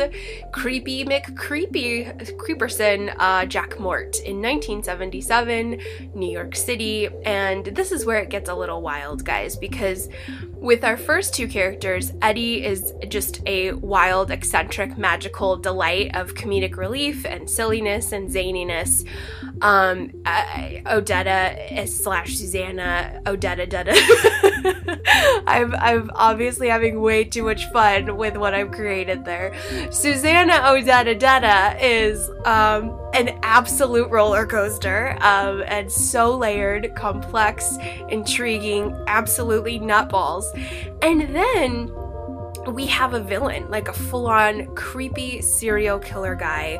Creepy McCreepy Creeperson, uh, Jack Mort in 1977, New York City. And this is where it gets a little wild, guys, because with our first two characters, Eddie is just a wild, eccentric, magical delight of comedic relief and silliness and zaniness. Um, uh, Odetta slash Susanna Odetta Detta. I'm I'm obviously having way too much fun with what I've created there. Susanna Detta is um, an absolute roller coaster um, and so layered, complex, intriguing, absolutely nutballs. And then we have a villain, like a full on creepy serial killer guy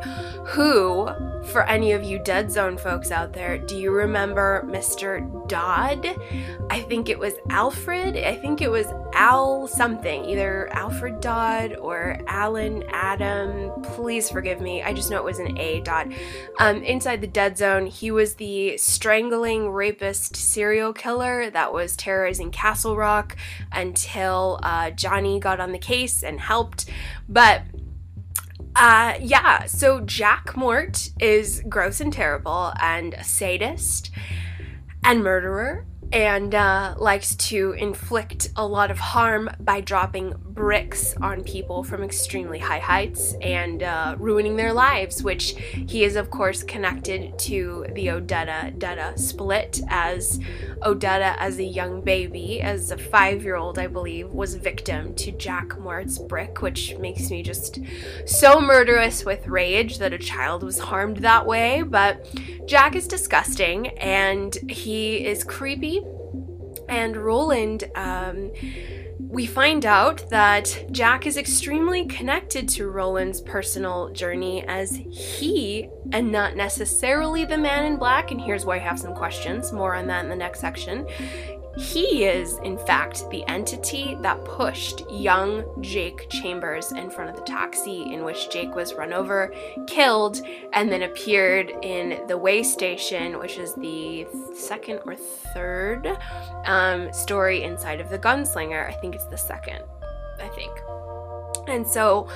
who, for any of you Dead Zone folks out there, do you remember Mr. Dodd? I think it was Alfred. I think it was Al something, either Alfred Dodd or Alan Adam. Please forgive me. I just know it was an A dot. Um, inside the Dead Zone, he was the strangling rapist serial killer that was terrorizing Castle Rock until uh, Johnny got on the case and helped. But uh, yeah, so Jack Mort is gross and terrible and a sadist and murderer and uh, likes to inflict a lot of harm by dropping bricks on people from extremely high heights and uh, ruining their lives, which he is, of course, connected to the Odetta Detta split, as Odetta, as a young baby, as a five year old, I believe, was victim to Jack Mort's brick, which makes me just so murderous with rage that a child was harmed that way. But Jack is disgusting and he is creepy and Roland, um, we find out that Jack is extremely connected to Roland's personal journey as he, and not necessarily the man in black, and here's why I have some questions, more on that in the next section. He is, in fact, the entity that pushed young Jake Chambers in front of the taxi in which Jake was run over, killed, and then appeared in the way station, which is the second or third um, story inside of the Gunslinger. I think it's the second, I think. And so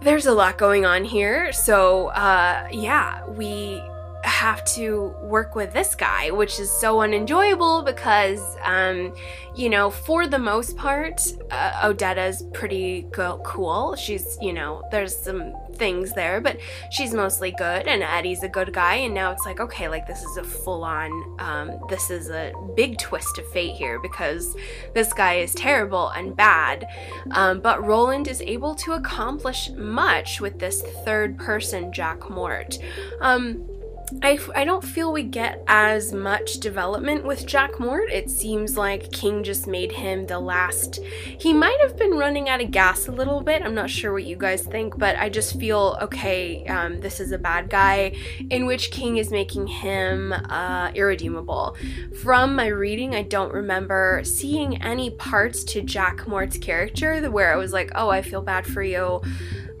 there's a lot going on here. So, uh, yeah, we have to work with this guy, which is so unenjoyable because, um, you know, for the most part, uh, Odetta's pretty go- cool. She's, you know, there's some things there, but she's mostly good, and Eddie's a good guy. And now it's like, okay, like this is a full on, um, this is a big twist of fate here because this guy is terrible and bad. Um, but Roland is able to accomplish much with this third person, Jack Mort. Um, I, I don't feel we get as much development with Jack Mort. It seems like King just made him the last. He might have been running out of gas a little bit. I'm not sure what you guys think, but I just feel okay, um, this is a bad guy, in which King is making him uh, irredeemable. From my reading, I don't remember seeing any parts to Jack Mort's character where I was like, oh, I feel bad for you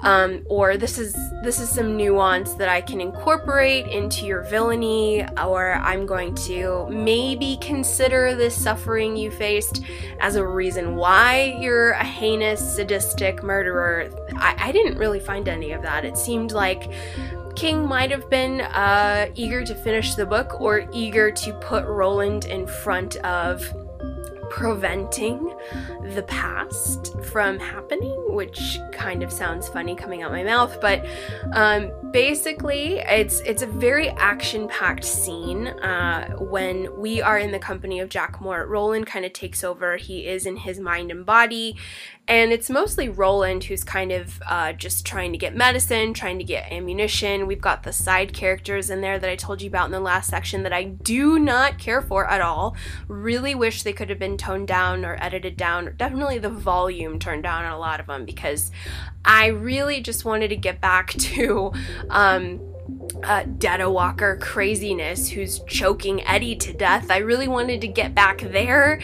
um, or this is this is some nuance that I can incorporate into your villainy, or I'm going to maybe consider this suffering you faced as a reason why you're a heinous, sadistic murderer. I, I didn't really find any of that. It seemed like King might have been uh, eager to finish the book or eager to put Roland in front of preventing the past from happening, which kind of sounds funny coming out my mouth, but um, basically, it's it's a very action-packed scene uh, when we are in the company of Jack Mort. Roland kind of takes over. He is in his mind and body, and it's mostly Roland who's kind of uh, just trying to get medicine, trying to get ammunition. We've got the side characters in there that I told you about in the last section that I do not care for at all. Really wish they could have been toned down or edited down, definitely the volume turned down on a lot of them because I really just wanted to get back to. Um, uh, Detta Walker craziness who's choking Eddie to death. I really wanted to get back there.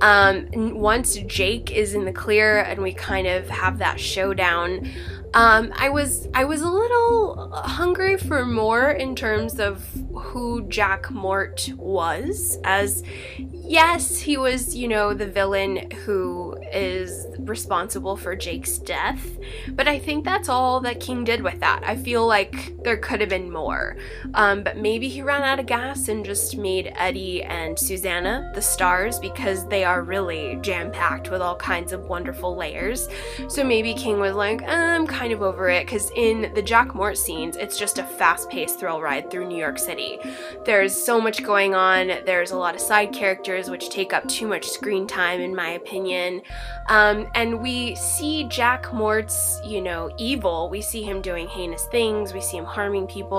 Um, once Jake is in the clear and we kind of have that showdown, Um, I was I was a little hungry for more in terms of who Jack Mort was, as yes, he was, you know, the villain who is responsible for Jake's death, but I think that's all that King did with that. I feel like there could have been more. Um, but maybe he ran out of gas and just made Eddie and Susanna the stars because they are really jam packed with all kinds of wonderful layers. So maybe King was like, I'm kind of over it because in the Jack Mort scenes, it's just a fast paced thrill ride through New York City. There's so much going on, there's a lot of side characters which take up too much screen time, in my opinion. Um, and we see Jack Mort's, you know, evil. We see him doing heinous things, we see him harming people.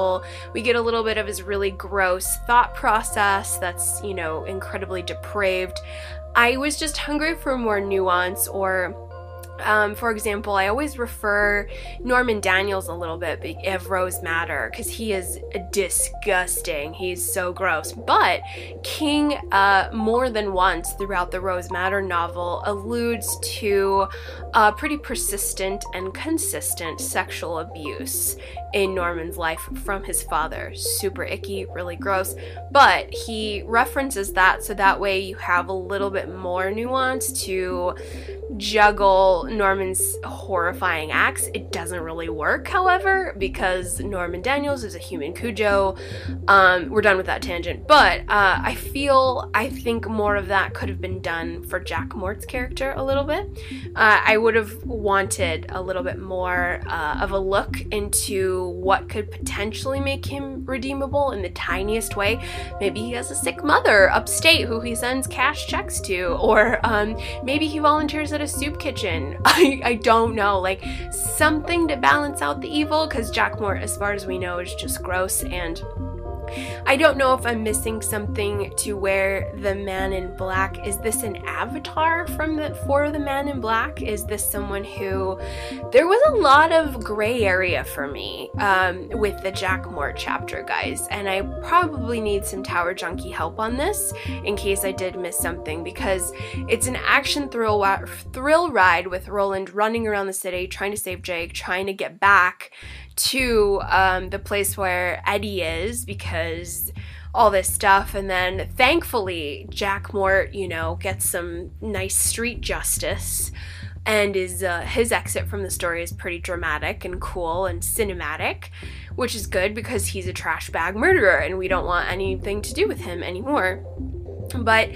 We get a little bit of his really gross thought process that's, you know, incredibly depraved. I was just hungry for more nuance or um, for example, I always refer Norman Daniels a little bit of Rose Madder because he is disgusting. He's so gross. But King, uh, more than once throughout the Rose Madder novel, alludes to uh, pretty persistent and consistent sexual abuse in Norman's life from his father. Super icky, really gross. But he references that so that way you have a little bit more nuance to juggle Norman's horrifying acts. It doesn't really work, however, because Norman Daniels is a human Cujo. Um, we're done with that tangent. But uh, I feel, I think more of that could have been done for Jack Mort's character a little bit. Uh, I would have wanted a little bit more uh, of a look into what could potentially make him redeemable in the tiniest way. Maybe he has a sick mother upstate who he sends cash checks to, or um, maybe he volunteers at a soup kitchen. I, I don't know. Like something to balance out the evil because Jack Mort, as far as we know, is just gross and I don't know if I'm missing something to where the man in black is this an avatar from the for the man in black? Is this someone who there was a lot of gray area for me um, with the Jack Mort chapter, guys, and I probably need some Tower Junkie help on this in case I did miss something because it's an action thrill wa- thrill ride with Roland running around the city trying to save Jake, trying to get back to um, the place where Eddie is because all this stuff. And then thankfully, Jack Mort, you know, gets some nice street justice. And is uh, his exit from the story is pretty dramatic and cool and cinematic, which is good because he's a trash bag murderer and we don't want anything to do with him anymore. But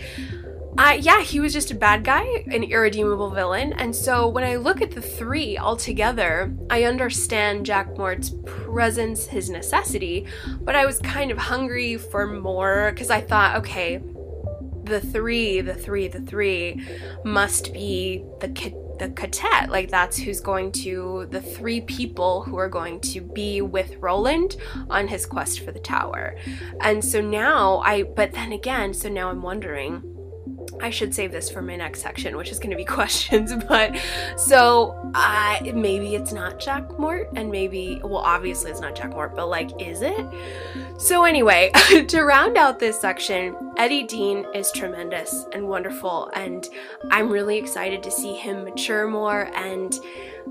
yeah, he was just a bad guy, an irredeemable villain. And so when I look at the three all together, I understand Jack Mort's presence, his necessity, but I was kind of hungry for more because I thought, okay, the three, the three, the three must be the the ka-tet like that's who's going to the three people who are going to be with Roland on his quest for the tower. And so now I but then again, so now I'm wondering I should save this for my next section, which is going to be questions. But so uh, maybe it's not Jack Mort, and maybe, well, obviously it's not Jack Mort, but like, is it? So, anyway, to round out this section, Eddie Dean is tremendous and wonderful, and I'm really excited to see him mature more and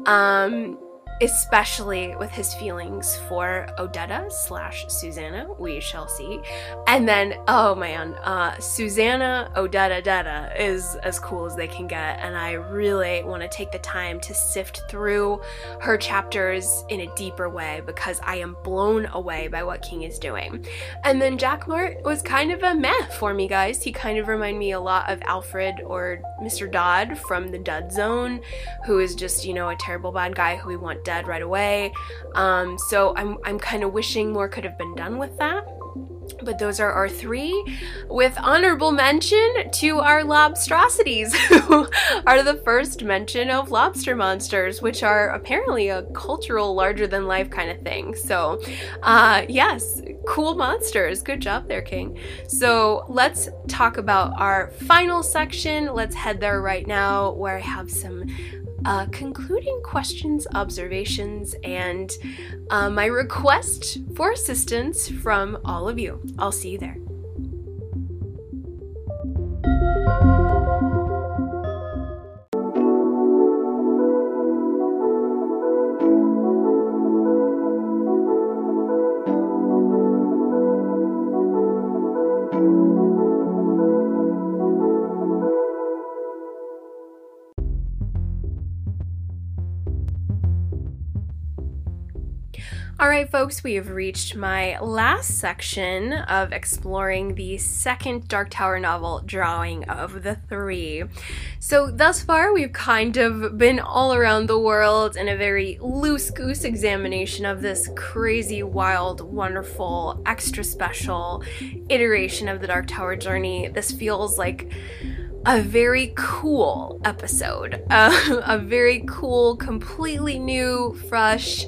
um especially with his feelings for Odetta slash Susanna. We shall see. And then, oh man, uh, Susanna Odetta Detta is as cool as they can get, and I really want to take the time to sift through her chapters in a deeper way because I am blown away by what King is doing. And then Jack Mort was kind of a meh for me, guys. He kind of reminded me a lot of Alfred or Mr. Dodd from the Dead Zone, who is just, you know, a terrible bad guy who we want dead right away. Um, so I'm, I'm kind of wishing more could have been done with that. But those are our three, with honorable mention to our lobstrosities, who are the first mention of lobster monsters, which are apparently a cultural, larger than life kind of thing. So, uh, yes, cool monsters. Good job there, King. So, let's talk about our final section. Let's head there right now, where I have some uh, concluding questions, observations, and uh, my request for assistance from all of you. I'll see you there. All right, folks, we have reached my last section of exploring the second Dark Tower novel, Drawing of the Three. So, thus far, we've kind of been all around the world in a very loose goose examination of this crazy, wild, wonderful, extra special iteration of the Dark Tower journey. This feels like a very cool episode. Uh, a very cool, completely new, fresh,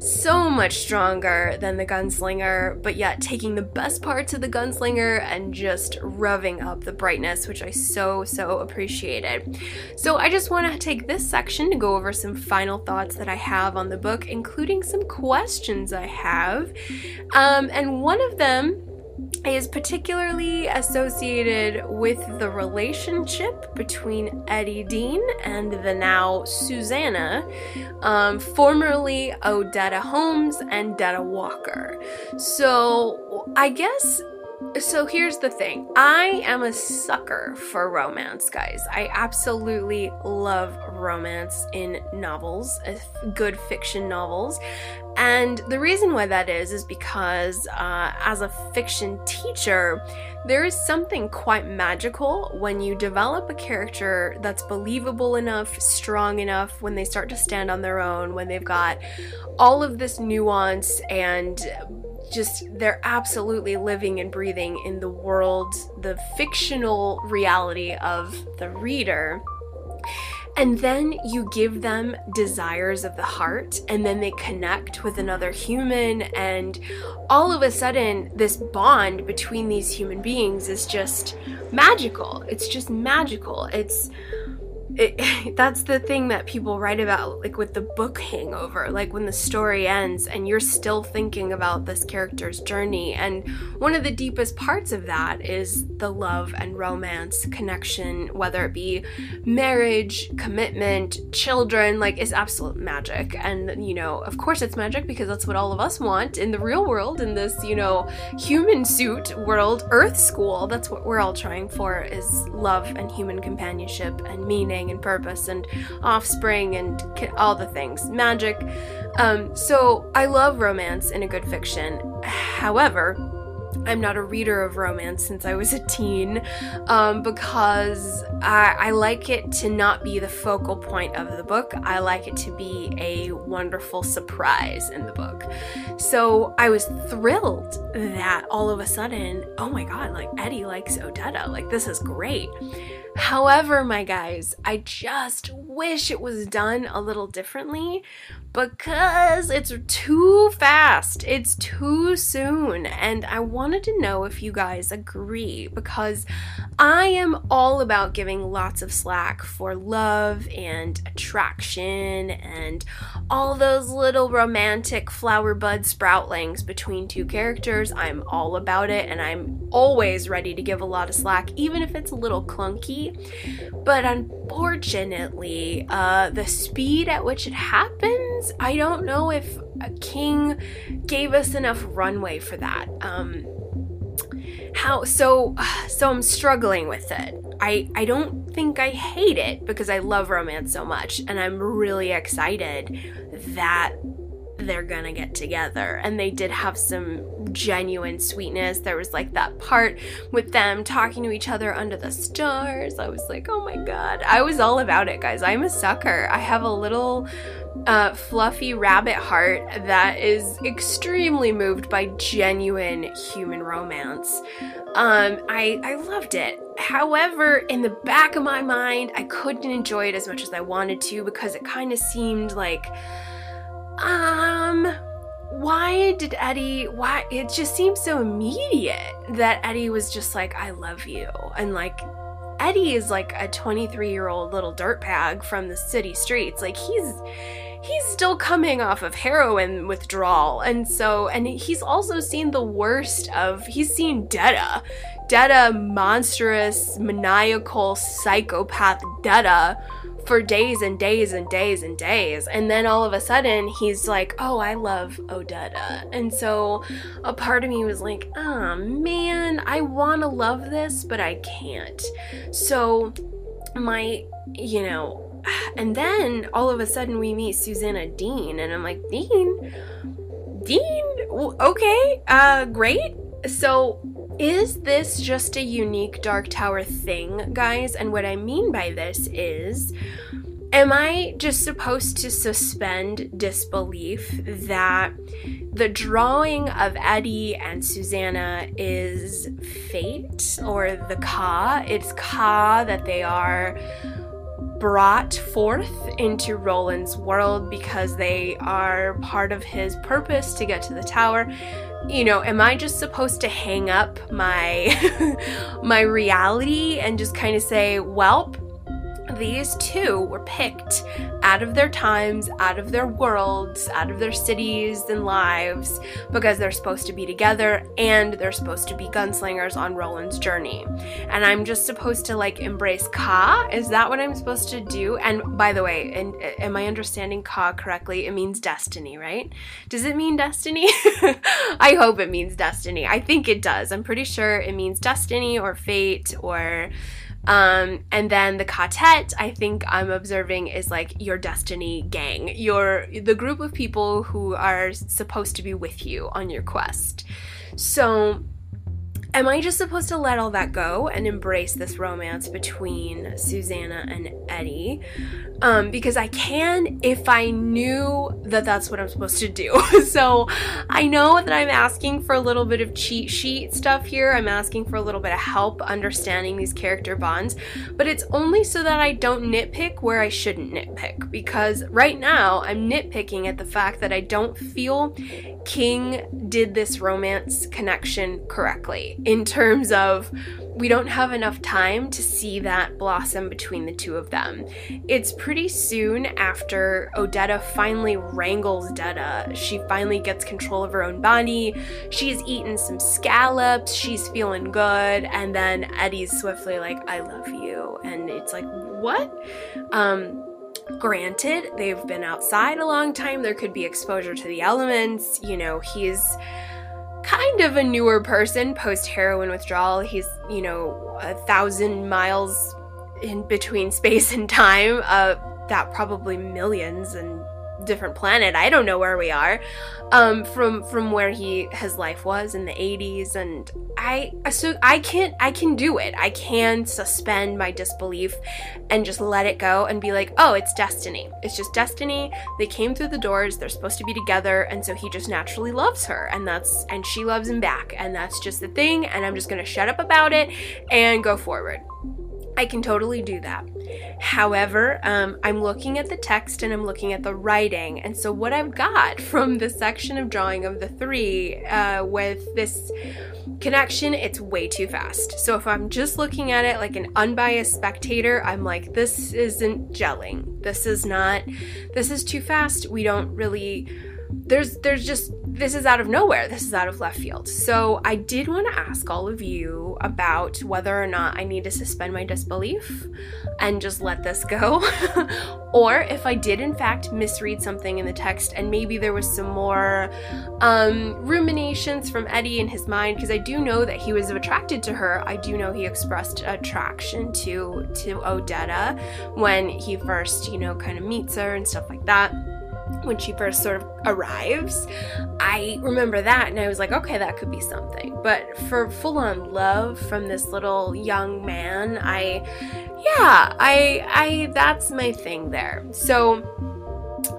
so much stronger than the gunslinger, but yet taking the best parts of the gunslinger and just revving up the brightness, which I so, so appreciated. So I just want to take this section to go over some final thoughts that I have on the book, including some questions I have. Um, and one of them is particularly associated with the relationship between Eddie Dean and the now Susanna, um, formerly Odetta Holmes and Detta Walker. So I guess so here's the thing I am a sucker for romance, guys. I absolutely love romance in novels, good fiction novels. And the reason why that is, is because uh, as a fiction teacher, there is something quite magical when you develop a character that's believable enough, strong enough, when they start to stand on their own, when they've got all of this nuance and just they're absolutely living and breathing in the world, the fictional reality of the reader. And then you give them desires of the heart, and then they connect with another human, and all of a sudden, this bond between these human beings is just magical. It's just magical. It's it, that's the thing that people write about like with the book hangover like when the story ends and you're still thinking about this character's journey. And one of the deepest parts of that is the love and romance connection whether it be marriage commitment children like it's absolute magic. And you know of course it's magic because that's what all of us want in the real world in this you know human suit world earth school. That's what we're all trying for is love and human companionship and meaning meaning and purpose and offspring and all the things, magic. Um, so I love romance in a good fiction. However, I'm not a reader of romance since I was a teen um, because I, I, like it to not be the focal point of the book. I like it to be a wonderful surprise in the book. So I was thrilled that all of a sudden, oh my god, like Eddie likes Odetta. Like, this is great. However, my guys, I just wish it was done a little differently because it's too fast. It's too soon. And I wanted to know if you guys agree because I am all about giving lots of slack for love and attraction and all those little romantic flower bud sproutlings between two characters. I'm all about it and I'm always ready to give a lot of slack, even if it's a little clunky. But unfortunately, uh, the speed at which it happens I don't know if King gave us enough runway for that. Um, how so? So I'm struggling with it. I I don't think I hate it because I love romance so much, and I'm really excited that they're gonna get together. And they did have some genuine sweetness. There was like that part with them talking to each other under the stars. I was like, oh my god. I was all about it, guys. I'm a sucker. I have a little uh, fluffy rabbit heart that is extremely moved by genuine human romance. Um, I, I loved it. However, in the back of my mind, I couldn't enjoy it as much as I wanted to because it kind of seemed like, um, why did Eddie, why, it just seems so immediate that Eddie was just like, I love you. And like, Eddie is like a 23 year old little dirtbag from the city streets. Like he's he's still coming off of heroin withdrawal. And so and he's also seen the worst of he's seen Detta. Detta monstrous, maniacal psychopath Detta for days and days and days and days. And then all of a sudden, he's like, Oh, I love Odetta. And so a part of me was like, Oh man, I want to love this, but I can't. So, my, you know, and then all of a sudden we meet Susanna Dean, and I'm like, Dean? Dean, okay, uh, great. So, is this just a unique Dark Tower thing, guys? And what I mean by this is Am I just supposed to suspend disbelief that the drawing of Eddie and Susanna is fate or the Ka? It's Ka that they are brought forth into Roland's world because they are part of his purpose to get to the tower you know am i just supposed to hang up my my reality and just kind of say welp these two were picked out of their times, out of their worlds, out of their cities and lives because they're supposed to be together and they're supposed to be gunslingers on Roland's journey. And I'm just supposed to like embrace Ka? Is that what I'm supposed to do? And by the way, and uh, am I understanding Ka correctly? It means destiny, right? Does it mean destiny? I hope it means destiny. I think it does. I'm pretty sure it means destiny or fate or um, and then the quartet, I think I'm observing is like your destiny gang, your the group of people who are supposed to be with you on your quest. So Am I just supposed to let all that go and embrace this romance between Susanna and Eddie? Um, because I can if I knew that that's what I'm supposed to do. so I know that I'm asking for a little bit of cheat sheet stuff here. I'm asking for a little bit of help understanding these character bonds, but it's only so that I don't nitpick where I shouldn't nitpick. Because right now I'm nitpicking at the fact that I don't feel King did this romance connection correctly in terms of we don't have enough time to see that blossom between the two of them. It's pretty soon after Odetta finally wrangles Detta. She finally gets control of her own body. She's eaten some scallops. She's feeling good. And then Eddie's swiftly like, I love you. And it's like, what? Um, granted, they've been outside a long time. There could be exposure to the elements. You know, he's kind of a newer person post heroin withdrawal. He's, you know, a thousand miles in between space and time. Uh, that probably millions and different planet. I don't know where we are. Um, from from where he his life was in the 80s and I so I can't I can do it. I can suspend my disbelief and just let it go and be like, "Oh, it's destiny. It's just destiny. They came through the doors. They're supposed to be together and so he just naturally loves her and that's and she loves him back and that's just the thing and I'm just to shut up about it and go forward." I can totally do that. However, um, I'm looking at the text and I'm looking at the writing. And so, what I've got from the section of drawing of the three uh, with this connection, it's way too fast. So, if I'm just looking at it like an unbiased spectator, I'm like, this isn't gelling. This is not, this is too fast. We don't really there's there's just this is out of nowhere. This is out of left field. So I did want to ask all of you about whether or not I need to suspend my disbelief and just let this go, or if I did in fact misread something in the text and maybe there was some more um, ruminations from Eddie in his mind because I do know that he was attracted to her. I do know he expressed attraction to to Odetta when he first you know kind of meets her and stuff like that when she first sort of arrives. I remember that and I was like, okay, that could be something. But for full on love from this little young man, I yeah, I I that's my thing there. So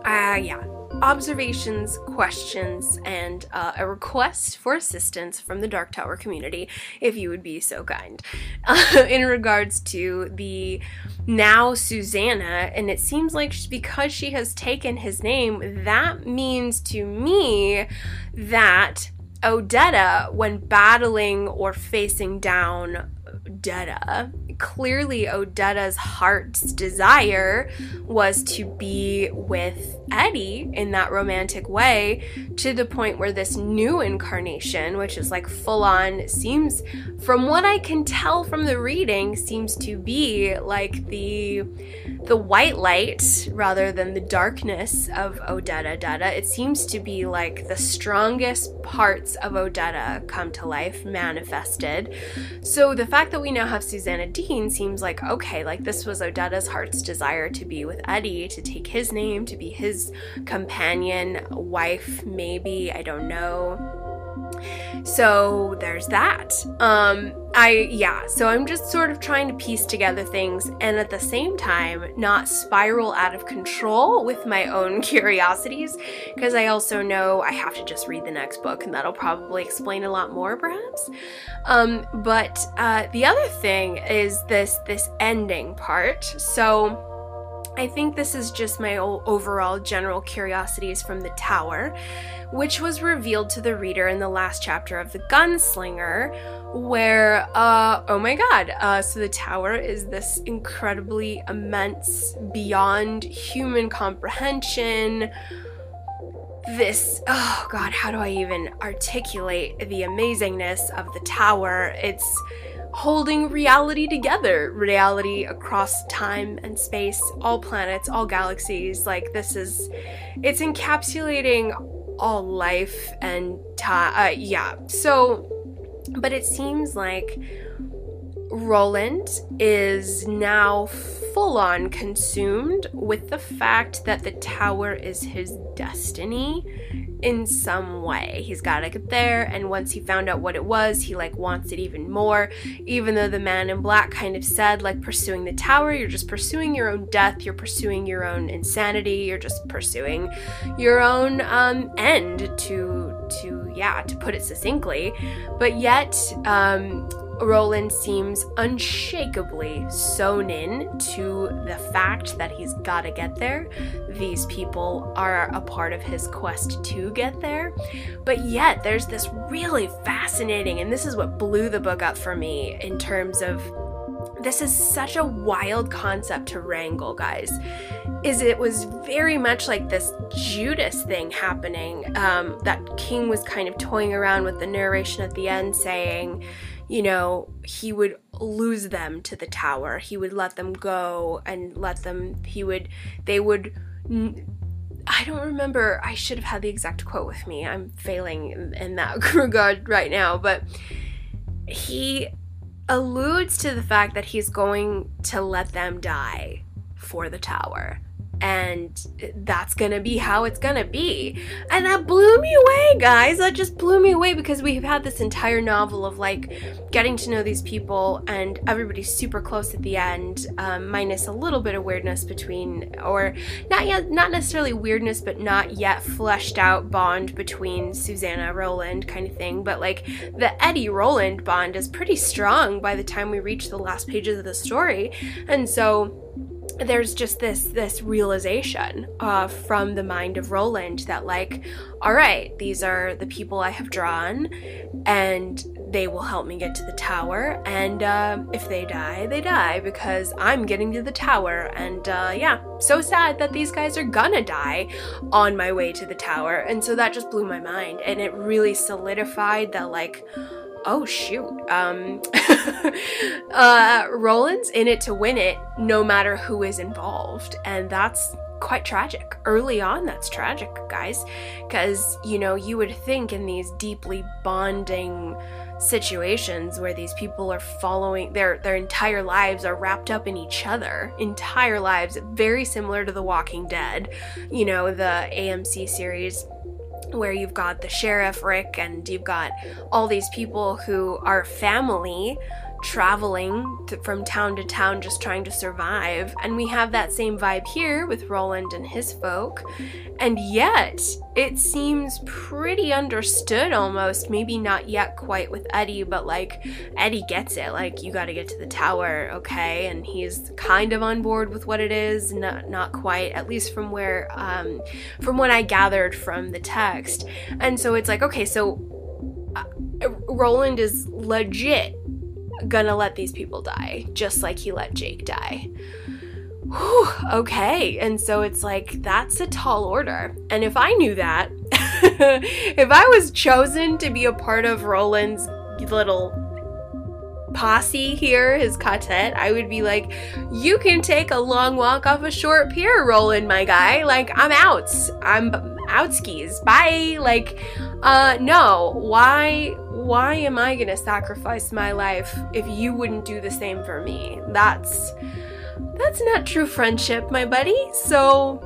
uh yeah, observations, questions, and uh, a request for assistance from the Dark Tower community, if you would be so kind, uh, in regards to the now Susanna. And it seems like because she has taken his name, that means to me that Odetta, when battling or facing down Detta, clearly Odetta's heart's desire was to be with Eddie in that romantic way to the point where this new incarnation, which is like full on, seems, from what I can tell from the reading, seems to be like the the white light rather than the darkness of Odetta Detta. It seems to be like the strongest parts of Odetta come to life, manifested. So the fact that we now have Susanna Dean seems like okay, like this was Odetta's heart's desire to be with Eddie, to take his name, to be his companion, wife, maybe, I don't know. So there's that. Um, I, yeah, so I'm just sort of trying to piece together things and at the same time not spiral out of control with my own curiosities because I also know I have to just read the next book and that'll probably explain a lot more perhaps. Um, but uh, the other thing is this this ending part. So I think this is just my overall general curiosities from the tower, which was revealed to the reader in the last chapter of The Gunslinger, where, uh, oh my god, uh, so the tower is this incredibly immense, beyond human comprehension. This, oh god, how do I even articulate the amazingness of the tower? It's holding reality together. Reality across time and space all planets all galaxies. Like this is it's encapsulating all life and time uh, yeah. So but it seems like Roland is now full on consumed with the fact that the tower is his destiny in some way. He's got to get there, and once he found out what it was, he like wants it even more. Even though the man in black kind of said, like, pursuing the tower, you're just pursuing your own death, you're pursuing your own insanity, you're just pursuing your own um, end to to yeah to put it succinctly. But yet, um, Roland seems unshakably sewn in to the fact that he's gotta get there. These people are a part of his quest to get there. But yet, there's this really fascinating, and this is what blew the book up for me in terms of this is such a wild concept to wrangle, guys. Is it was very much like this Judas thing happening. Um, that King was kind of toying around with the narration at the end, saying, you know, he would lose them to the tower. He would let them go and let them, he would, they would. I don't remember. I should have had the exact quote with me. I'm failing in that regard right now. But he alludes to the fact that he's going to let them die for the tower and that's gonna be how it's gonna be. And that blew me away, guys. That just blew me away because we've had this entire novel of like getting to know these people, and everybody's super close at the end, um, minus a little bit of weirdness between, or not yet, not necessarily weirdness, but not yet fleshed out bond between Susanna Roland kind of thing. But like the Eddie Roland bond is pretty strong by the time we reach the last pages of the story, and so there's just this this realization uh, from the mind of Roland that like, all right, these are the people I have drawn, and they will help me get to the tower. And uh, if they die, they die because I'm getting to the tower. And uh, yeah, so sad that these guys are gonna die on my way to the tower. And so that just blew my mind, and it really solidified that like oh shoot. Um uh roland's in it to win it no matter who is involved and that's quite tragic. Early on that's tragic guys because you know you would think in these deeply bonding situations where these people are following their their entire lives are wrapped up in each other entire lives very similar to the walking dead you know the amc series where you've got the sheriff, Rick, and you've got all these people who are family traveling to, from town to town just trying to survive. And we have that same vibe here with Roland and his folk. And yet, it seems pretty understood almost. Maybe not yet quite with Eddie, but like Eddie gets it. Like, you got to get to the tower, okay? And he's kind of on board with what it is. Not, not quite, at least from where, um, from what I gathered from the text. And so it's like, okay, so. Uh, Roland is legit gonna let these people die, just like he let Jake die. Whew, okay. And so it's like, that's a tall order. And if I knew that, if I was chosen to be a part of Roland's little posse here, his quartet, I would be like, you can take a long walk off a short pier, Roland, my guy. Like, I'm out. I'm outskis. Bye. Like, uh, no. Why? Why am I gonna sacrifice my life if you wouldn't do the same for me? That's that's not true friendship, my buddy. So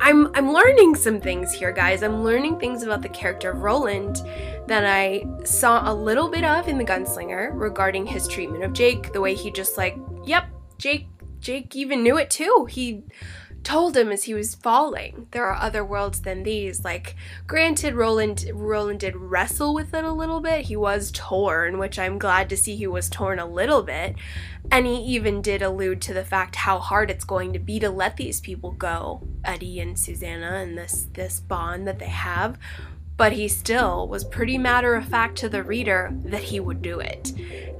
I'm I'm learning some things here, guys. I'm learning things about the character of Roland that I saw a little bit of in The Gunslinger regarding his treatment of Jake, the way he just like, yep, Jake Jake even knew it too. He told him as he was falling. There are other worlds than these. Like, granted, Roland Roland did wrestle with it a little bit. He was torn, which I'm glad to see he was torn a little bit. And he even did allude to the fact how hard it's going to be to let these people go, Eddie and Susanna, and this this bond that they have but he still was pretty matter of fact to the reader that he would do it.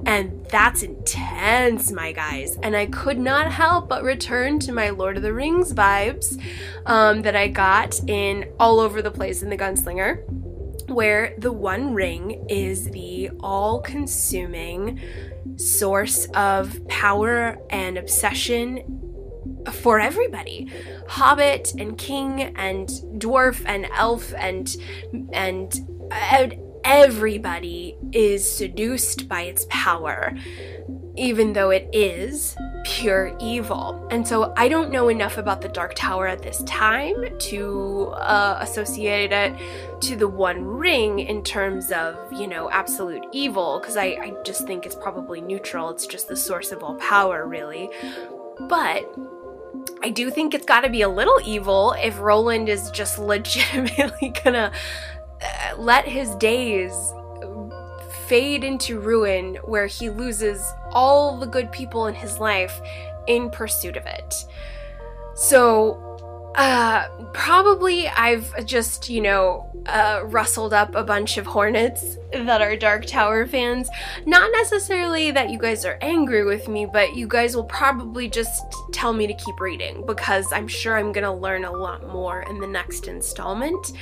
And that's intense, my guys. And I could not help but return to my Lord of the Rings vibes um, that I got in all over the place in The Gunslinger, where the One Ring is the all consuming source of power and obsession for everybody hobbit and king and dwarf and elf and and, and everybody is seduced by its power even though it is pure evil. And so I don't know enough about the Dark Tower at this time to uh, associate it to the One Ring in terms of, you know, absolute evil, because I, I just think it's probably neutral. It's just the source of all power, really. But I do think it's got to be a little evil if Roland is just legitimately gonna uh, let his days fade into ruin where he loses all the good people in his life in pursuit of it. So, uh, probably I've just, you know, uh, rustled up a bunch of hornets that are Dark Tower fans. Not necessarily that you guys are angry with me, but you guys will probably just tell me to keep reading because I'm sure I'm gonna learn a lot more in the next installment.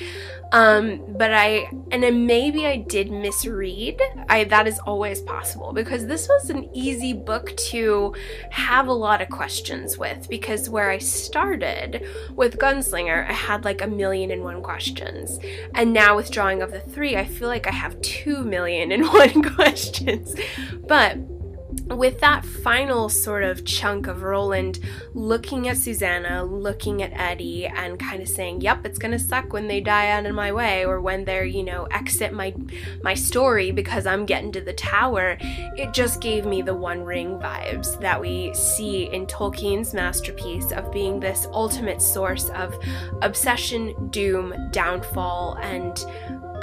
Um, but I, and then maybe I did misread. I that is always possible because this was an easy book to have a lot of questions with because where I started with Gunslinger, I had like a million and one questions, and now with Drawing of the Three, I feel like I have 2 million and one questions. But with that final sort of chunk of Roland looking at Susanna, looking at Eddie, and kind of saying, "Yep, it's gonna suck when they die out of my way, or when they're, you know, exit my my story because I'm getting to the tower," it just gave me the One Ring vibes that we see in Tolkien's masterpiece of being this ultimate source of obsession, doom, downfall, and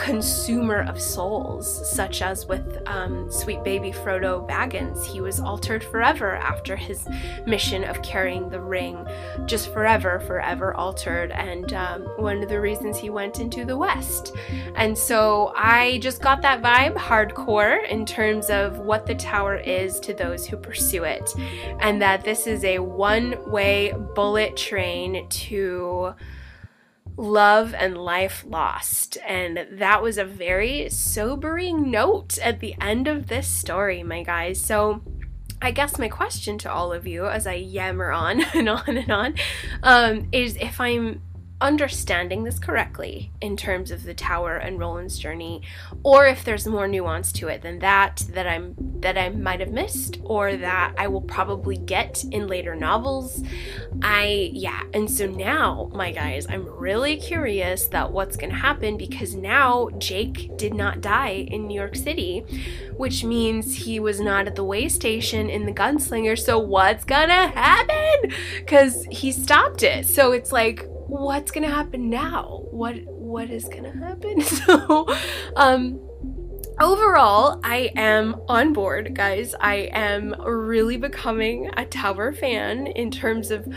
consumer of souls, such as with um, sweet baby Frodo Baggins. He was altered forever after his mission of carrying the ring, just forever, forever altered, and um, one of the reasons he went into the West. And so I just got that vibe hardcore in terms of what the tower is to those who pursue it, and that this is a one way bullet train to love and life lost. And that was a very sobering note at the end of this story, my guys. So, I guess my question to all of you as I yammer on and on and on um, is if I'm understanding this correctly in terms of the tower and Roland's journey, or if there's more nuance to it than that that I'm that I might have missed, or that I will probably get in later novels. I yeah, and so now, my guys, I'm really curious that what's gonna happen because now Jake did not die in New York City, which means he was not at the way station in the gunslinger. So what's gonna happen? Because he stopped it. So it's like what's gonna happen now? What what is gonna happen? So um overall, I am on board, guys. I am really becoming a Tower fan in terms of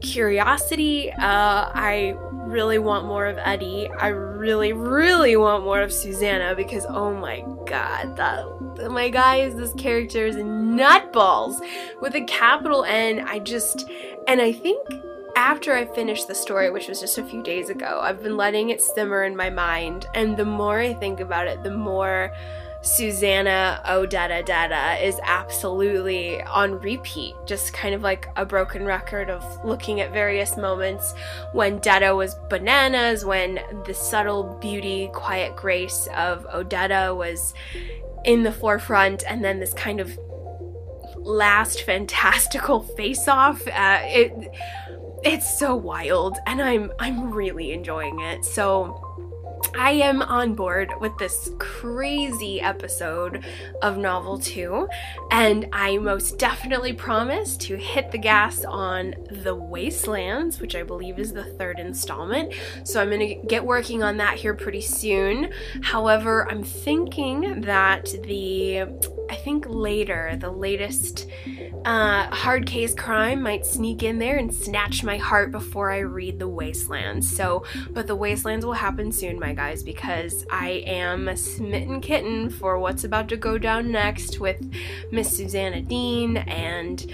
curiosity. Uh, I really want more of Eddie. I really, really want more of Susanna because oh my god, that my guys, this character is nutballs with a capital N. I just and I think after I finished the story, which was just a few days ago, I've been letting it simmer in my mind, and the more I think about it, the more Susanna Odetta Detta is absolutely on repeat, just kind of like a broken record of looking at various moments when Detta was bananas, when the subtle beauty, quiet grace of Odetta was in the forefront, and then this kind of last fantastical face off. Uh, it's so wild and I'm I'm really enjoying it. So I am on board with this crazy episode of Novel 2, and I most definitely promise to hit the gas on The Wastelands, which I believe is the third installment. So I'm going to get working on that here pretty soon. However, I'm thinking that the I think later, the latest uh, hard case crime might sneak in there and snatch my heart before I read The Wastelands. So, but The Wastelands will happen soon, my guys, because I am a smitten kitten for what's about to go down next with Miss Susanna Dean and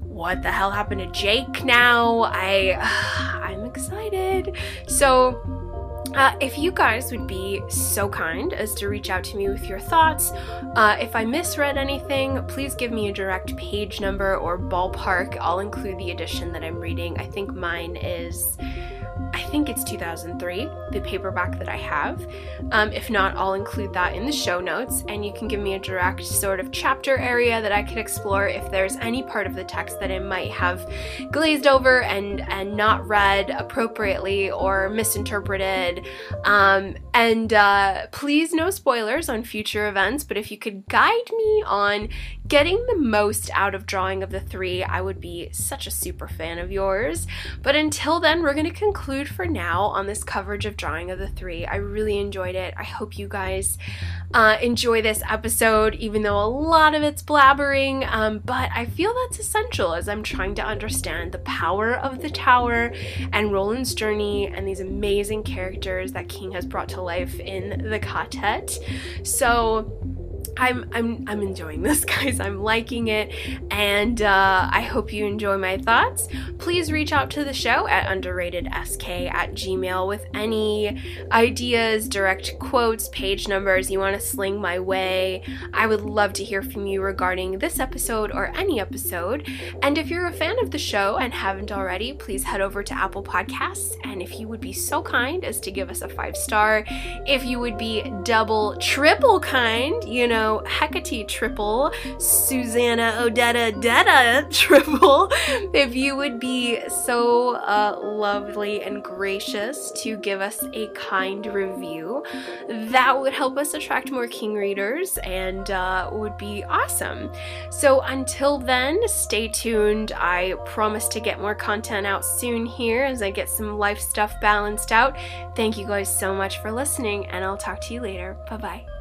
what the hell happened to Jake now? I I'm excited. So uh, if you guys would be so kind as to reach out to me with your thoughts, uh, if I misread anything, please give me a direct page number or ballpark. I'll include the edition that I'm reading. I think mine is I think it's 2003, the paperback that I have. Um, if not, I'll include that in the show notes, and you can give me a direct sort of chapter area that I could explore if there's any part of the text that I might have glazed over and and not read appropriately or misinterpreted. Um, and uh, please, no spoilers on future events, but if you could guide me on getting the most out of Drawing of the Three, I would be such a super fan of yours. But until then, we're going to conclude for now on this coverage of Drawing of the Three. I really enjoyed it. I hope you guys uh, enjoy this episode, even though a lot of it's blabbering. Um, but I feel that's essential as I'm trying to understand the power of the tower and Roland's journey and these amazing characters that King has brought to life in the quartet. So, I'm I'm I'm enjoying this, guys. I'm liking it, and uh, I hope you enjoy my thoughts. Please reach out to the show at underratedsk at gmail with any ideas, direct quotes, page numbers you want to sling my way. I would love to hear from you regarding this episode or any episode. And if you're a fan of the show and haven't already, please head over to Apple Podcasts. And if you would be so kind as to give us a five star, if you would be double, triple kind, you know Hecate triple, Susanna Odetta Detta triple, if you would be so uh, lovely and gracious to give us a kind review, that would help us attract more King readers and uh, would be awesome. So until then, stay tuned. I promise to get more content out soon here as I get some life stuff balanced out. Thank you guys so much for listening, and I'll talk to you later. Bye bye.